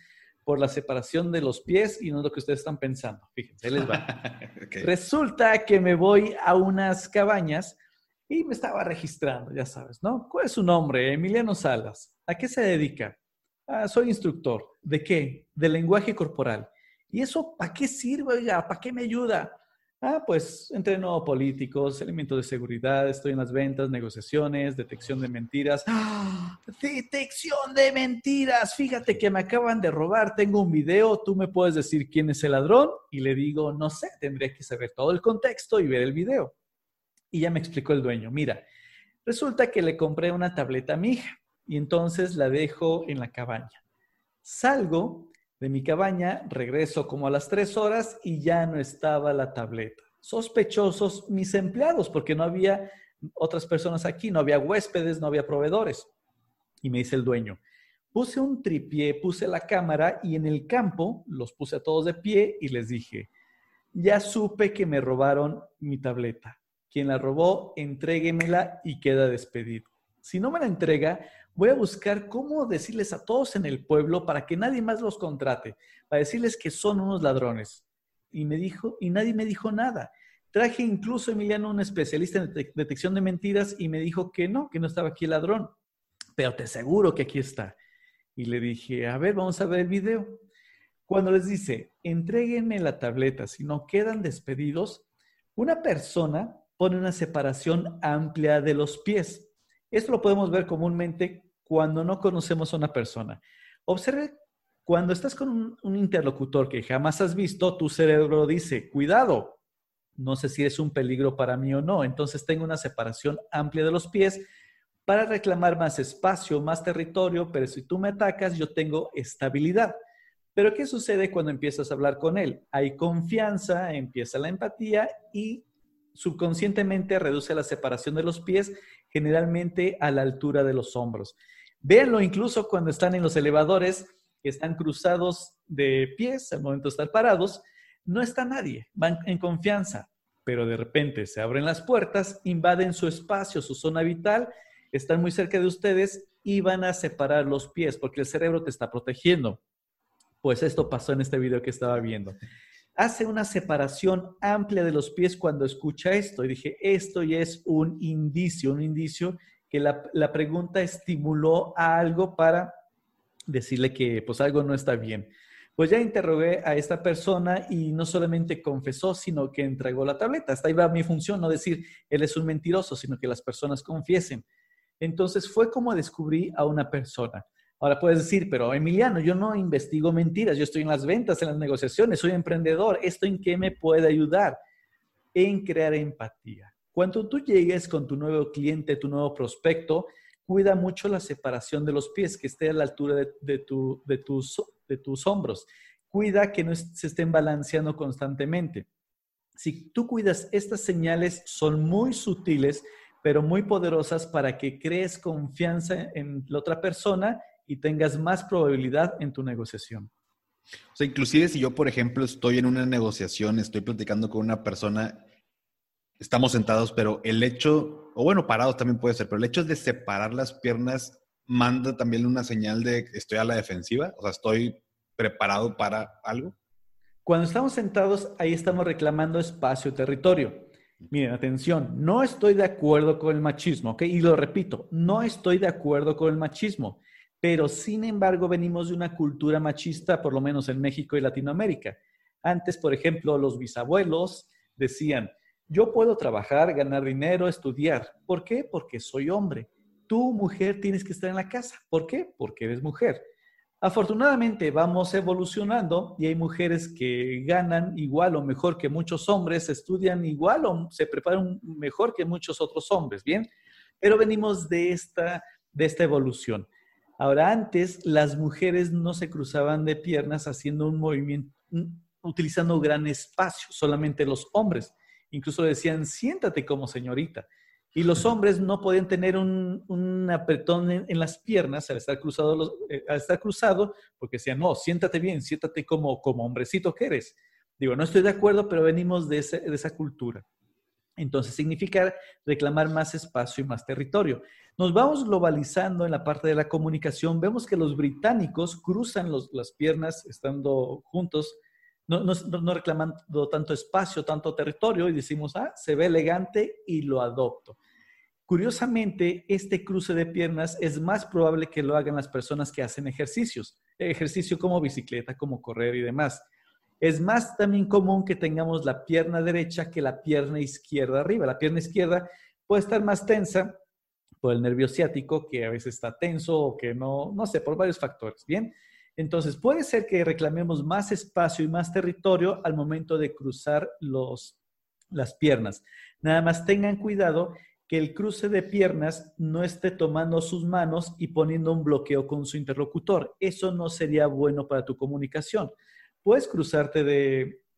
por la separación de los pies y no es lo que ustedes están pensando. Fíjense, les va. [laughs] Resulta que me voy a unas cabañas y me estaba registrando, ya sabes, ¿no? ¿Cuál es su nombre? Emiliano Salas. ¿A qué se dedica? Ah, soy instructor. ¿De qué? De lenguaje corporal. ¿Y eso para qué sirve, oiga? ¿Para qué me ayuda? Ah, pues entreno políticos, elementos de seguridad, estoy en las ventas, negociaciones, detección de mentiras. ¡Ah! Detección de mentiras. Fíjate que me acaban de robar, tengo un video, tú me puedes decir quién es el ladrón y le digo, no sé, tendría que saber todo el contexto y ver el video. Y ya me explicó el dueño, mira, resulta que le compré una tableta a mi hija y entonces la dejo en la cabaña. Salgo de mi cabaña, regreso como a las tres horas y ya no estaba la tableta. Sospechosos mis empleados, porque no había otras personas aquí, no había huéspedes, no había proveedores. Y me dice el dueño, puse un tripié, puse la cámara y en el campo los puse a todos de pie y les dije, ya supe que me robaron mi tableta. Quien la robó, entréguemela y queda despedido. Si no me la entrega, voy a buscar cómo decirles a todos en el pueblo para que nadie más los contrate, para decirles que son unos ladrones. Y me dijo, y nadie me dijo nada. Traje incluso, Emiliano, un especialista en detección de mentiras y me dijo que no, que no estaba aquí el ladrón. Pero te aseguro que aquí está. Y le dije, a ver, vamos a ver el video. Cuando les dice, entréguenme la tableta, si no quedan despedidos, una persona pone una separación amplia de los pies. Esto lo podemos ver comúnmente cuando no conocemos a una persona. Observe, cuando estás con un, interlocutor que jamás has visto, tu cerebro dice, cuidado, no sé si es un peligro para mí o no. Entonces tengo una separación amplia de los pies para reclamar más espacio, más territorio, pero si tú me atacas, yo tengo estabilidad. Pero ¿qué sucede cuando empiezas a hablar con él? Hay confianza, empieza la empatía y subconscientemente reduce la separación de los pies, generalmente a la altura de los hombros. Véanlo incluso cuando están en los elevadores, están cruzados de pies al momento de estar parados, no está nadie, van en confianza, pero de repente se abren las puertas, invaden su espacio, su zona vital, están muy cerca de ustedes y van a separar los pies porque el cerebro te está protegiendo. Pues esto pasó en este video que estaba viendo. Hace una separación amplia de los pies cuando escucha esto y dije, esto ya es un indicio, un indicio que la, pregunta estimuló a algo para decirle que pues algo no está bien. Pues ya interrogué a esta persona y no solamente confesó, sino que entregó la tableta. Hasta ahí va mi función, no decir él es un mentiroso, sino que las personas confiesen. Entonces fue como descubrí a una persona. Ahora puedes decir, pero Emiliano, yo no investigo mentiras, yo estoy en las ventas, en las negociaciones, soy emprendedor. ¿Esto en qué me puede ayudar? En crear empatía. Cuando tú llegues con tu nuevo cliente, tu nuevo prospecto, cuida mucho la separación de los pies, que esté a la altura de, tus, de tus hombros. Cuida que no se estén balanceando constantemente. Si tú cuidas estas señales, son muy sutiles, pero muy poderosas para que crees confianza en la otra persona y tengas más probabilidad en tu negociación. O sea, inclusive si yo, por ejemplo, estoy en una negociación, estoy platicando con una persona estamos sentados, pero el hecho, o bueno, parados también puede ser, pero el hecho de separar las piernas manda también una señal de estoy a la defensiva, o sea, estoy preparado para algo. Cuando estamos sentados, ahí estamos reclamando espacio, territorio. Miren, atención, no estoy de acuerdo con el machismo, ¿ok? Y lo repito, no estoy de acuerdo con el machismo, pero sin embargo venimos de una cultura machista, por lo menos en México y Latinoamérica. Antes, por ejemplo, los bisabuelos decían, yo puedo trabajar, ganar dinero, estudiar. ¿Por qué? Porque soy hombre. Tú, mujer, tienes que estar en la casa. ¿Por qué? Porque eres mujer. Afortunadamente vamos evolucionando y hay mujeres que ganan igual o mejor que muchos hombres, estudian igual o se preparan mejor que muchos otros hombres, ¿bien? Pero venimos de esta de esta evolución. Ahora, antes las mujeres no se cruzaban de piernas haciendo un movimiento, utilizando gran espacio, solamente los hombres. Incluso decían, siéntate como señorita. Y los hombres no podían tener un, apretón en, las piernas al estar, cruzado eh, al estar cruzado, porque decían, no, siéntate bien, siéntate como, como hombrecito que eres. Digo, no estoy de acuerdo, pero venimos de, de esa cultura. Entonces, significa reclamar más espacio y más territorio. Nos vamos globalizando en la parte de la comunicación. Vemos que los británicos cruzan las piernas estando juntos, no, no, reclamando tanto espacio, tanto territorio, y decimos, ah, se ve elegante y lo adopto. Curiosamente, este cruce de piernas es más probable que lo hagan las personas que hacen ejercicios, ejercicio como bicicleta, como correr y demás. Es más también común que tengamos la pierna derecha que la pierna izquierda arriba. La pierna izquierda puede estar más tensa por el nervio ciático, que a veces está tenso o que no, no sé, por varios factores. Bien, entonces puede ser que reclamemos más espacio y más territorio al momento de cruzar los, las piernas. Nada más tengan cuidado que el cruce de piernas no esté tomando sus manos y poniendo un bloqueo con su interlocutor. Eso no sería bueno para tu comunicación puedes cruzarte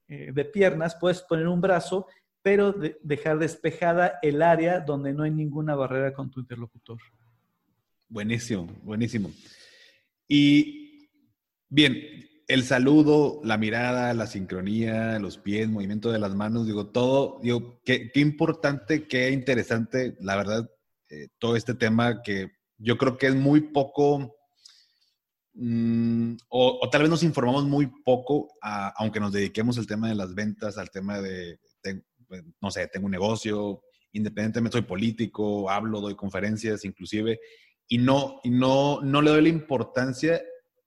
eh, de, piernas, puedes poner un brazo, pero dejar despejada el área donde no hay ninguna barrera con tu interlocutor. Buenísimo, buenísimo. Y bien, el saludo, la mirada, la sincronía, los pies, movimiento de las manos, digo, todo, digo, qué, importante, qué interesante, la verdad, eh, todo este tema que yo creo que es muy poco Mm, o, tal vez nos informamos muy poco, aunque nos dediquemos al tema de las ventas, al tema de, pues, no sé, tengo un negocio, independientemente soy político, hablo, doy conferencias inclusive, y no, y no, no le doy la importancia,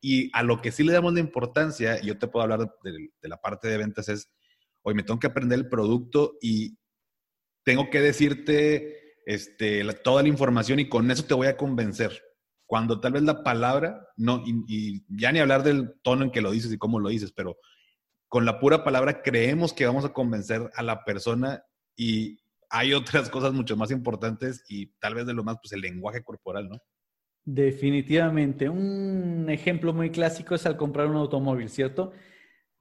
y a lo que sí le damos la importancia, y yo te puedo hablar de, la parte de ventas, es, hoy me tengo que aprender el producto y tengo que decirte este, toda la información y con eso te voy a convencer cuando tal vez la palabra, no, y, ya ni hablar del tono en que lo dices y cómo lo dices, pero con la pura palabra creemos que vamos a convencer a la persona y hay otras cosas mucho más importantes y tal vez de lo más, pues el lenguaje corporal, ¿no? Definitivamente. Un ejemplo muy clásico es al comprar un automóvil, ¿cierto?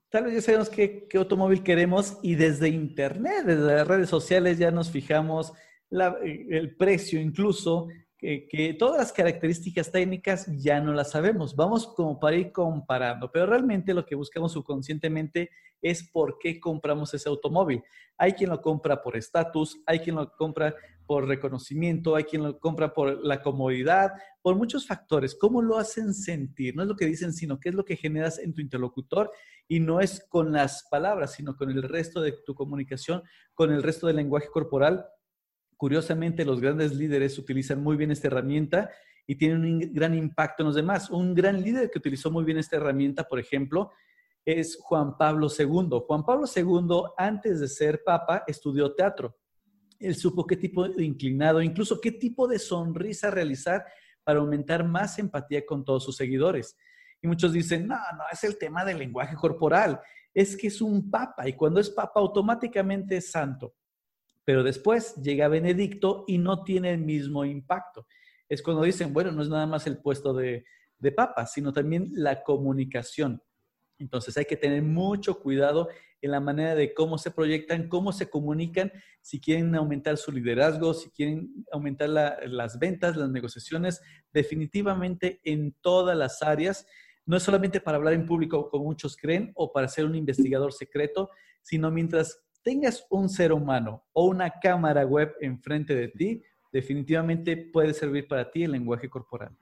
Tal vez ya sabemos qué, automóvil queremos y desde Internet, desde las redes sociales ya nos fijamos el precio incluso, que, todas las características técnicas ya no las sabemos. Vamos como para ir comparando, pero realmente lo que buscamos subconscientemente es por qué compramos ese automóvil. Hay quien lo compra por estatus, hay quien lo compra por reconocimiento, hay quien lo compra por la comodidad, por muchos factores. ¿Cómo lo hacen sentir? No es lo que dicen, sino qué es lo que generas en tu interlocutor y no es con las palabras, sino con el resto de tu comunicación, con el resto del lenguaje corporal Curiosamente, los grandes líderes utilizan muy bien esta herramienta y tienen un gran impacto en los demás. Un gran líder que utilizó muy bien esta herramienta, por ejemplo, es Juan Pablo II. Juan Pablo II, antes de ser papa, estudió teatro. Él supo qué tipo de inclinado, incluso qué tipo de sonrisa realizar para aumentar más empatía con todos sus seguidores. Y muchos dicen, no, no, es el tema del lenguaje corporal. Es que es un papa y cuando es papa automáticamente es santo. Pero después llega Benedicto y no tiene el mismo impacto. Es cuando dicen, bueno, no es nada más el puesto de, papa, sino también la comunicación. Entonces hay que tener mucho cuidado en la manera de cómo se proyectan, cómo se comunican, si quieren aumentar su liderazgo, si quieren aumentar las ventas, las negociaciones, definitivamente en todas las áreas. No es solamente para hablar en público, como muchos creen, o para ser un investigador secreto, sino mientras tengas un ser humano o una cámara web enfrente de ti, definitivamente puede servir para ti el lenguaje corporal.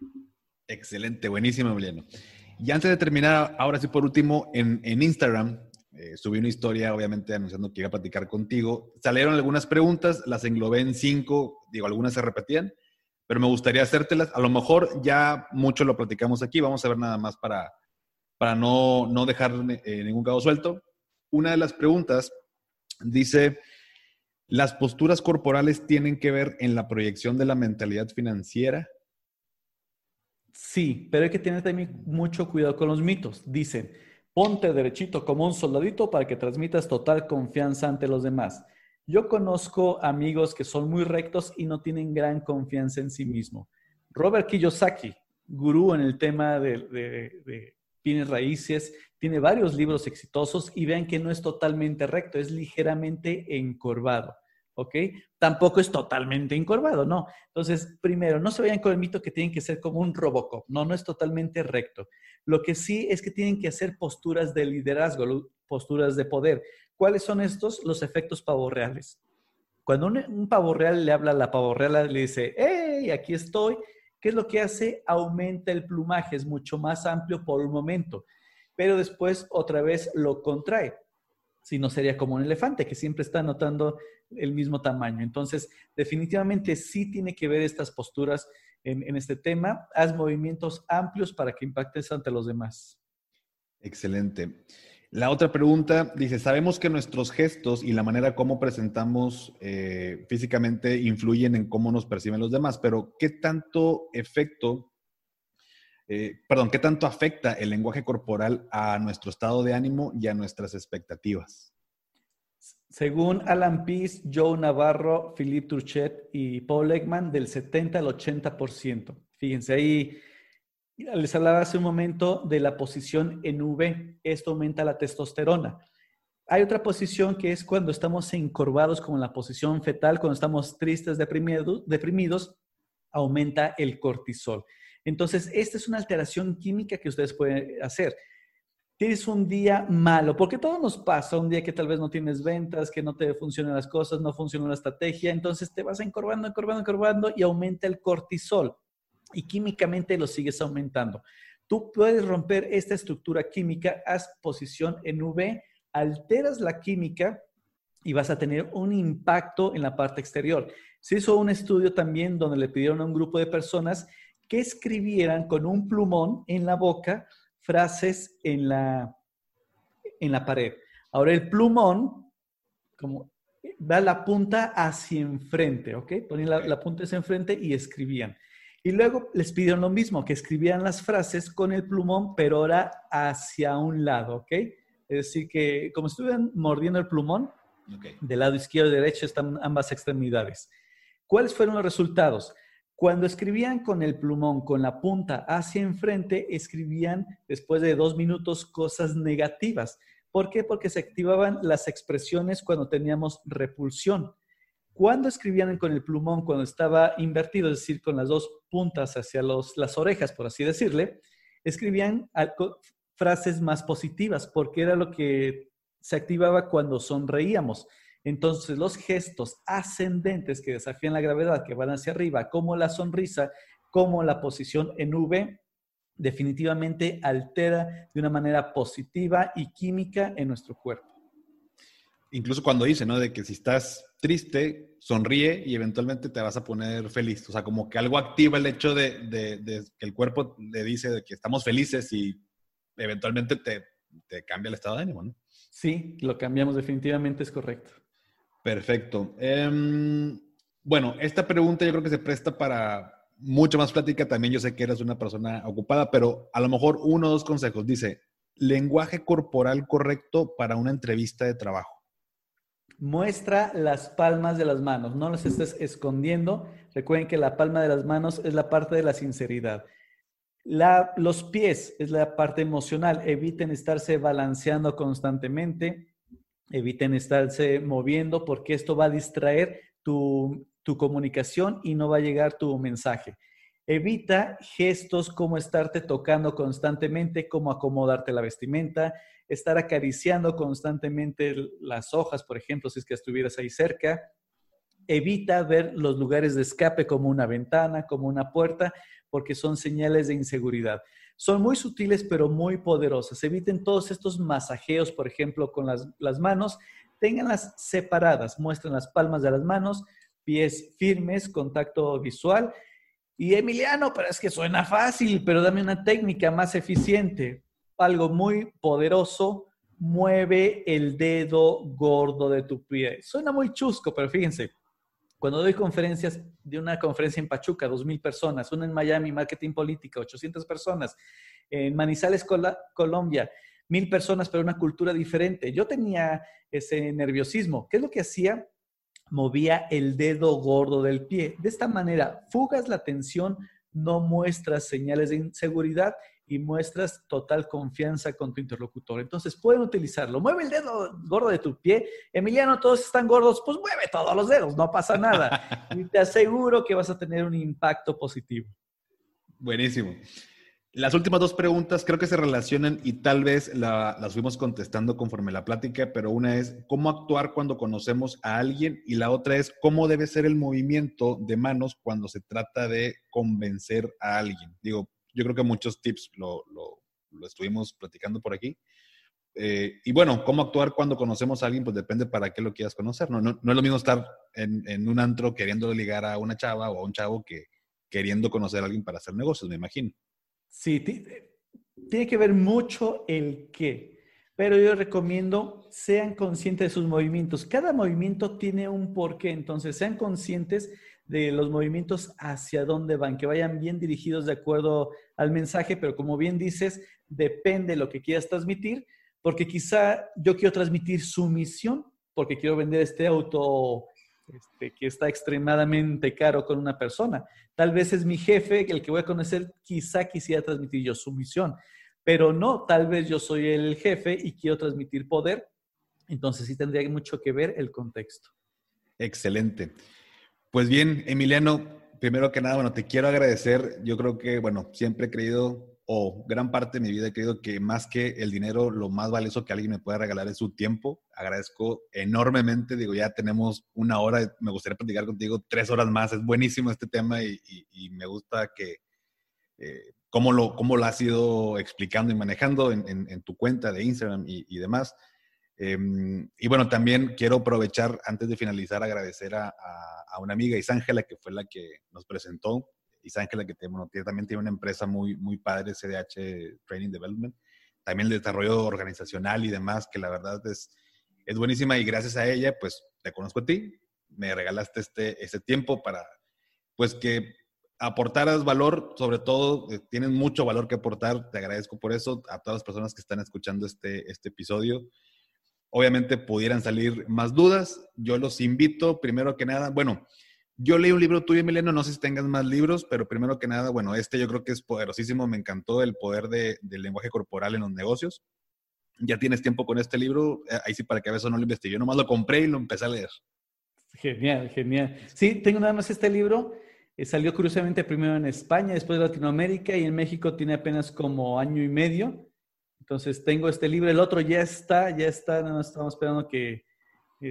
Excelente, buenísimo, Emiliano. Y antes de terminar, ahora sí por último, en, Instagram eh, subí una historia, obviamente, anunciando que iba a platicar contigo. Salieron algunas preguntas, las englobé en cinco, digo, algunas se repetían, pero me gustaría hacértelas. A lo mejor ya mucho lo platicamos aquí, vamos a ver nada más para, para no, no dejar eh, ningún cabo suelto. Una de las preguntas Dice, ¿las posturas corporales tienen que ver en la proyección de la mentalidad financiera? Sí, pero hay que tener también mucho cuidado con los mitos. Dicen, ponte derechito como un soldadito para que transmitas total confianza ante los demás. Yo conozco amigos que son muy rectos y no tienen gran confianza en sí mismo. Robert Kiyosaki, gurú en el tema de, bienes raíces, tiene varios libros exitosos y vean que no es totalmente recto, es ligeramente encorvado. ¿Ok? Tampoco es totalmente encorvado, no. Entonces, primero, no se vayan con el mito que tienen que ser como un Robocop, no, no es totalmente recto. Lo que sí es que tienen que hacer posturas de liderazgo, posturas de poder. ¿Cuáles son estos? Los efectos pavorreales. Cuando un, pavo real le habla a la pavo real, le dice, ¡hey, aquí estoy! ¿Qué es lo que hace? Aumenta el plumaje, es mucho más amplio por un momento, pero después otra vez lo contrae. Si no sería como un elefante que siempre está notando el mismo tamaño. Entonces, definitivamente sí tiene que ver estas posturas en, este tema. Haz movimientos amplios para que impactes ante los demás. Excelente. La otra pregunta dice, sabemos que nuestros gestos y la manera como presentamos eh, físicamente influyen en cómo nos perciben los demás, pero ¿qué tanto efecto, eh, perdón, qué tanto afecta el lenguaje corporal a nuestro estado de ánimo y a nuestras expectativas? Según Alan Pease, Joe Navarro, Philippe Turchet y Paul Ekman, del 70 al 80%. Fíjense ahí les hablaba hace un momento de la posición en V. Esto aumenta la testosterona. Hay otra posición que es cuando estamos encorvados, como en la posición fetal, cuando estamos tristes, deprimidos, deprimidos, aumenta el cortisol. Entonces, esta es una alteración química que ustedes pueden hacer. Tienes un día malo, porque todo nos pasa, un día que tal vez no tienes ventas, que no te funcionan las cosas, no funciona la estrategia, entonces te vas encorvando, encorvando, encorvando y aumenta el cortisol y químicamente lo sigues aumentando. Tú puedes romper esta estructura química, haz posición en V, alteras la química y vas a tener un impacto en la parte exterior. Se hizo un estudio también donde le pidieron a un grupo de personas que escribieran con un plumón en la boca frases en la, en la pared. Ahora el plumón, como va la punta hacia enfrente, ¿ok? Ponían la, la punta hacia enfrente y escribían. Y luego les pidieron lo mismo, que escribieran las frases con el plumón, pero ahora hacia un lado, ¿ok? Es decir, que como estuvieran mordiendo el plumón, del lado izquierdo y derecho están ambas extremidades. ¿Cuáles fueron los resultados? Cuando escribían con el plumón, con la punta hacia enfrente, escribían después de dos minutos cosas negativas. ¿Por qué? Porque se activaban las expresiones cuando teníamos repulsión. Cuando escribían con el plumón, cuando estaba invertido, es decir, con las dos puntas hacia las orejas, por así decirle, escribían frases más positivas, porque era lo que se activaba cuando sonreíamos. Entonces, los gestos ascendentes que desafían la gravedad, que van hacia arriba, como la sonrisa, como la posición en V, definitivamente altera de una manera positiva y química en nuestro cuerpo incluso cuando dice, ¿no? De que si estás triste, sonríe y eventualmente te vas a poner feliz. O sea, como que algo activa el hecho de, que el cuerpo le dice de que estamos felices y eventualmente te, cambia el estado de ánimo, ¿no? Sí, lo cambiamos definitivamente, es correcto. Perfecto. Em, bueno, esta pregunta yo creo que se presta para mucha más plática. También yo sé que eres una persona ocupada, pero a lo mejor uno o dos consejos. Dice, lenguaje corporal correcto para una entrevista de trabajo. Muestra las palmas de las manos, no las estés escondiendo. Recuerden que la palma de las manos es la parte de la sinceridad. los pies es la parte emocional. Eviten estarse balanceando constantemente, eviten estarse moviendo porque esto va a distraer tu, tu comunicación y no va a llegar tu mensaje. Evita gestos como estarte tocando constantemente, como acomodarte la vestimenta, estar acariciando constantemente las hojas, por ejemplo, si es que estuvieras ahí cerca. Evita ver los lugares de escape como una ventana, como una puerta, porque son señales de inseguridad. Son muy sutiles, pero muy poderosas. Eviten todos estos masajeos, por ejemplo, con las, las manos. Ténganlas separadas. Muestren las palmas de las manos, pies firmes, contacto visual. Y Emiliano, pero es que suena fácil, pero dame una técnica más eficiente algo muy poderoso, mueve el dedo gordo de tu pie. Suena muy chusco, pero fíjense, cuando doy conferencias, de una conferencia en Pachuca, 2.000 personas, una en Miami, Marketing Política, 800 personas, en Manizales, Colombia, 1.000 personas, pero una cultura diferente. Yo tenía ese nerviosismo. ¿Qué es lo que hacía? Movía el dedo gordo del pie. De esta manera, fugas la tensión no muestras señales de inseguridad y muestras total confianza con tu interlocutor. Entonces pueden utilizarlo. Mueve el dedo gordo de tu pie. Emiliano, todos están gordos, pues mueve todos los dedos, no pasa nada. [laughs] y te aseguro que vas a tener un impacto positivo. Buenísimo. Las últimas dos preguntas creo que se relacionan y tal vez las fuimos contestando conforme la plática, pero una es cómo actuar cuando conocemos a alguien y la otra es cómo debe ser el movimiento de manos cuando se trata de convencer a alguien. Digo, yo creo que muchos tips lo, estuvimos platicando por aquí. Eh, y bueno, cómo actuar cuando conocemos a alguien, pues depende para qué lo quieras conocer. No, no, es lo mismo estar en, en, un antro queriendo ligar a una chava o a un chavo que queriendo conocer a alguien para hacer negocios, me imagino. Sí, tiene que ver mucho el qué, pero yo recomiendo sean conscientes de sus movimientos. Cada movimiento tiene un porqué, entonces sean conscientes de los movimientos hacia dónde van, que vayan bien dirigidos de acuerdo al mensaje, pero como bien dices, depende de lo que quieras transmitir, porque quizá yo quiero transmitir su misión, porque quiero vender este auto este, que está extremadamente caro con una persona. Tal vez es mi jefe, el que voy a conocer, quizá quisiera transmitir yo su misión, pero no, tal vez yo soy el jefe y quiero transmitir poder. Entonces sí tendría mucho que ver el contexto. Excelente. Pues bien, Emiliano, primero que nada, bueno, te quiero agradecer. Yo creo que, bueno, siempre he creído, o gran parte de mi vida he creído que más que el dinero, lo más valioso que alguien me puede regalar es su tiempo. Agradezco enormemente. Digo, ya tenemos una hora, me gustaría platicar contigo tres horas más. Es buenísimo este tema y, me gusta que, eh, cómo, lo, cómo lo has ido explicando y manejando en, tu cuenta de Instagram y demás. Em, y bueno, también quiero aprovechar, antes de finalizar, agradecer a, una amiga, Isángela, que fue la que nos presentó. Isángela, que también tiene una empresa muy, muy padre, CDH Training Development. También el desarrollo organizacional y demás, que la verdad es, es buenísima. Y gracias a ella, pues te conozco a ti. Me regalaste este, este tiempo para, pues que aportaras valor, sobre todo, eh, tienes mucho valor que aportar. Te agradezco por eso a todas las personas que están escuchando este, este episodio. Obviamente pudieran salir más dudas. Yo los invito, primero que nada, bueno, yo leí un libro tuyo, Emiliano, no sé si tengas más libros, pero primero que nada, bueno, este yo creo que es poderosísimo, me encantó el poder del lenguaje corporal en los negocios. Ya tienes tiempo con este libro, eh, ahí sí para que a veces no lo investigué, nomás lo compré y lo empecé a leer. Genial, genial. Sí, tengo nada más este libro. Eh, salió curiosamente primero en España, después de Latinoamérica y en México tiene apenas como año y medio. Entonces tengo este libro, el otro ya está, ya está, más estamos esperando que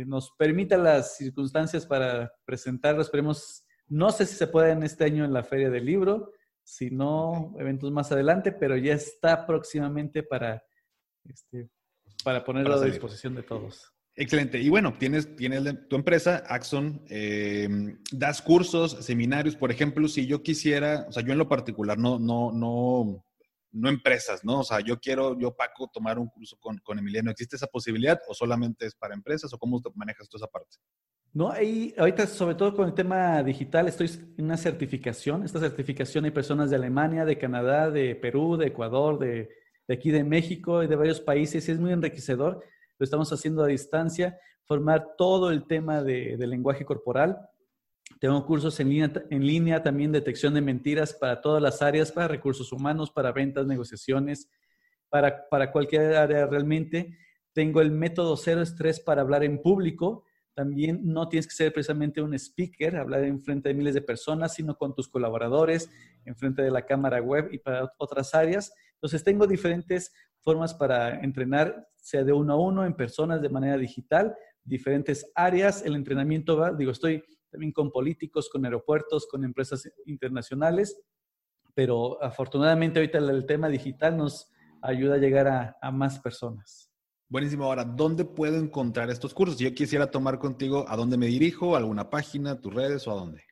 nos permita las circunstancias para presentarlo. Esperemos, no sé si se puede en este año en la Feria del Libro, si no, eventos más adelante, pero ya está próximamente para, este, para ponerlo a disposición de todos. Excelente. Y bueno, tienes, tienes tu empresa, Axon, em, das cursos, seminarios, por ejemplo, si yo quisiera, o sea, yo en lo particular no, no, no, no empresas, ¿no? O sea, yo quiero, yo Paco, tomar un curso con, con Emiliano. ¿Existe esa posibilidad o solamente es para empresas o cómo manejas tú esa parte? No, ahí, ahorita sobre todo con el tema digital estoy en una certificación. Esta certificación hay personas de Alemania, de Canadá, de Perú, de Ecuador, de, de aquí de México y de varios países es muy enriquecedor. Lo estamos haciendo a distancia, formar todo el tema de, de lenguaje corporal tengo cursos en línea, línea también, detección de mentiras para todas las áreas, para recursos humanos, para ventas, negociaciones, para, para cualquier área realmente. Tengo el método cero estrés para hablar en público. También no tienes que ser precisamente un speaker, hablar en frente de miles de personas, sino con tus colaboradores, en frente de la cámara web y para otras áreas. Entonces, tengo diferentes formas para entrenar, sea de uno a uno, en personas, de manera digital, diferentes áreas. El entrenamiento va, digo, estoy también con políticos, con aeropuertos, con empresas internacionales, pero afortunadamente ahorita el tema digital nos ayuda a llegar a, más personas. Buenísimo. Ahora, ¿dónde puedo encontrar estos cursos? Si yo quisiera tomar contigo, ¿a dónde me dirijo? ¿Alguna página, tus redes o a dónde?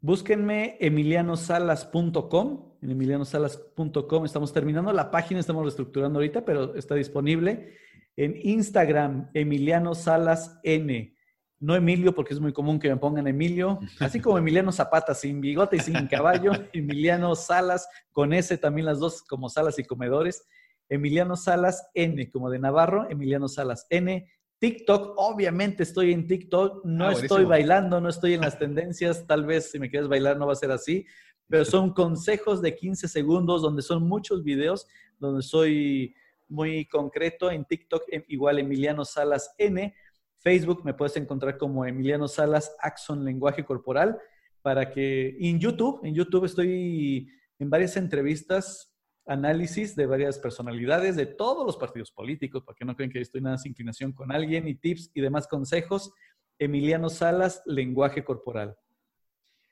Búsquenme emilianosalas.com. En emilianosalas.com estamos terminando la página, estamos reestructurando ahorita, pero está disponible. En Instagram, Emiliano Salas N no Emilio, porque es muy común que me pongan Emilio, así como Emiliano Zapata, sin bigote y sin caballo, [laughs] Emiliano Salas, con S también las dos como Salas y Comedores, Emiliano Salas N, como de Navarro, Emiliano Salas N, TikTok, obviamente estoy en TikTok, no ah, estoy bailando, no estoy en las tendencias, tal vez si me quieres bailar no va a ser así, pero son consejos de 15 segundos donde son muchos videos, donde soy muy concreto. En TikTok, igual Emiliano Salas N. Facebook me puedes encontrar como Emiliano Salas Axon Lenguaje Corporal. Para que en YouTube, en YouTube estoy en varias entrevistas, análisis de varias personalidades de todos los partidos políticos, para que no crean que estoy nada sin inclinación con alguien, y tips y demás consejos. Emiliano Salas, Lenguaje Corporal.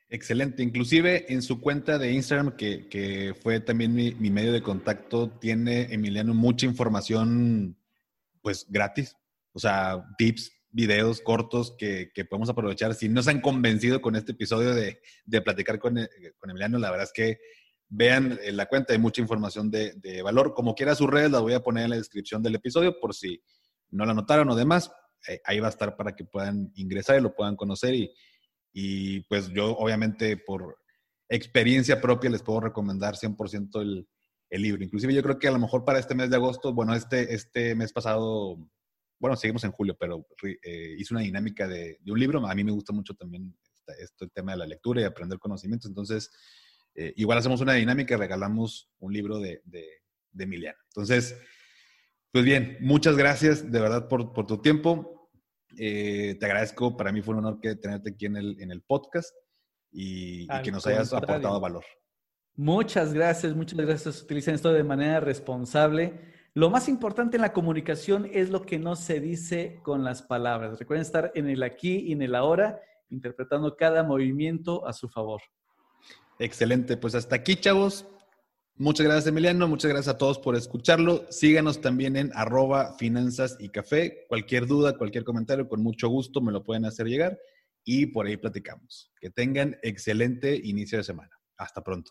Excelente. Inclusive en su cuenta de Instagram, que, fue también mi, medio de contacto, tiene Emiliano mucha información, pues gratis. O sea, tips, videos cortos que, podemos aprovechar. Si no se han convencido con este episodio de, platicar con, con, Emiliano, la verdad es que vean en la cuenta, hay mucha información de, valor. Como quiera sus redes, las voy a poner en la descripción del episodio por si no la notaron o demás. Eh, ahí va a estar para que puedan ingresar y lo puedan conocer y y pues yo obviamente por experiencia propia les puedo recomendar 100% el, el libro. Inclusive yo creo que a lo mejor para este mes de agosto, bueno, este, este mes pasado, bueno, seguimos en julio, pero eh, hice una dinámica de, de, un libro. A mí me gusta mucho también este, el tema de la lectura y aprender conocimientos. Entonces, eh, igual hacemos una dinámica y regalamos un libro de, de, de Emiliano. Entonces, pues bien, muchas gracias de verdad por, por tu tiempo. Eh, te agradezco, para mí fue un honor que tenerte aquí en el, en el podcast y, que nos hayas aportado valor. Muchas gracias, muchas gracias. Utilicen esto de manera responsable. Lo más importante en la comunicación es lo que no se dice con las palabras. Recuerden estar en el aquí y en el ahora, interpretando cada movimiento a su favor. Excelente, pues hasta aquí, chavos. Muchas gracias, Emiliano. Muchas gracias a todos por escucharlo. Síganos también en arroba finanzas y café. Cualquier duda, cualquier comentario, con mucho gusto me lo pueden hacer llegar y por ahí platicamos. Que tengan excelente inicio de semana. Hasta pronto.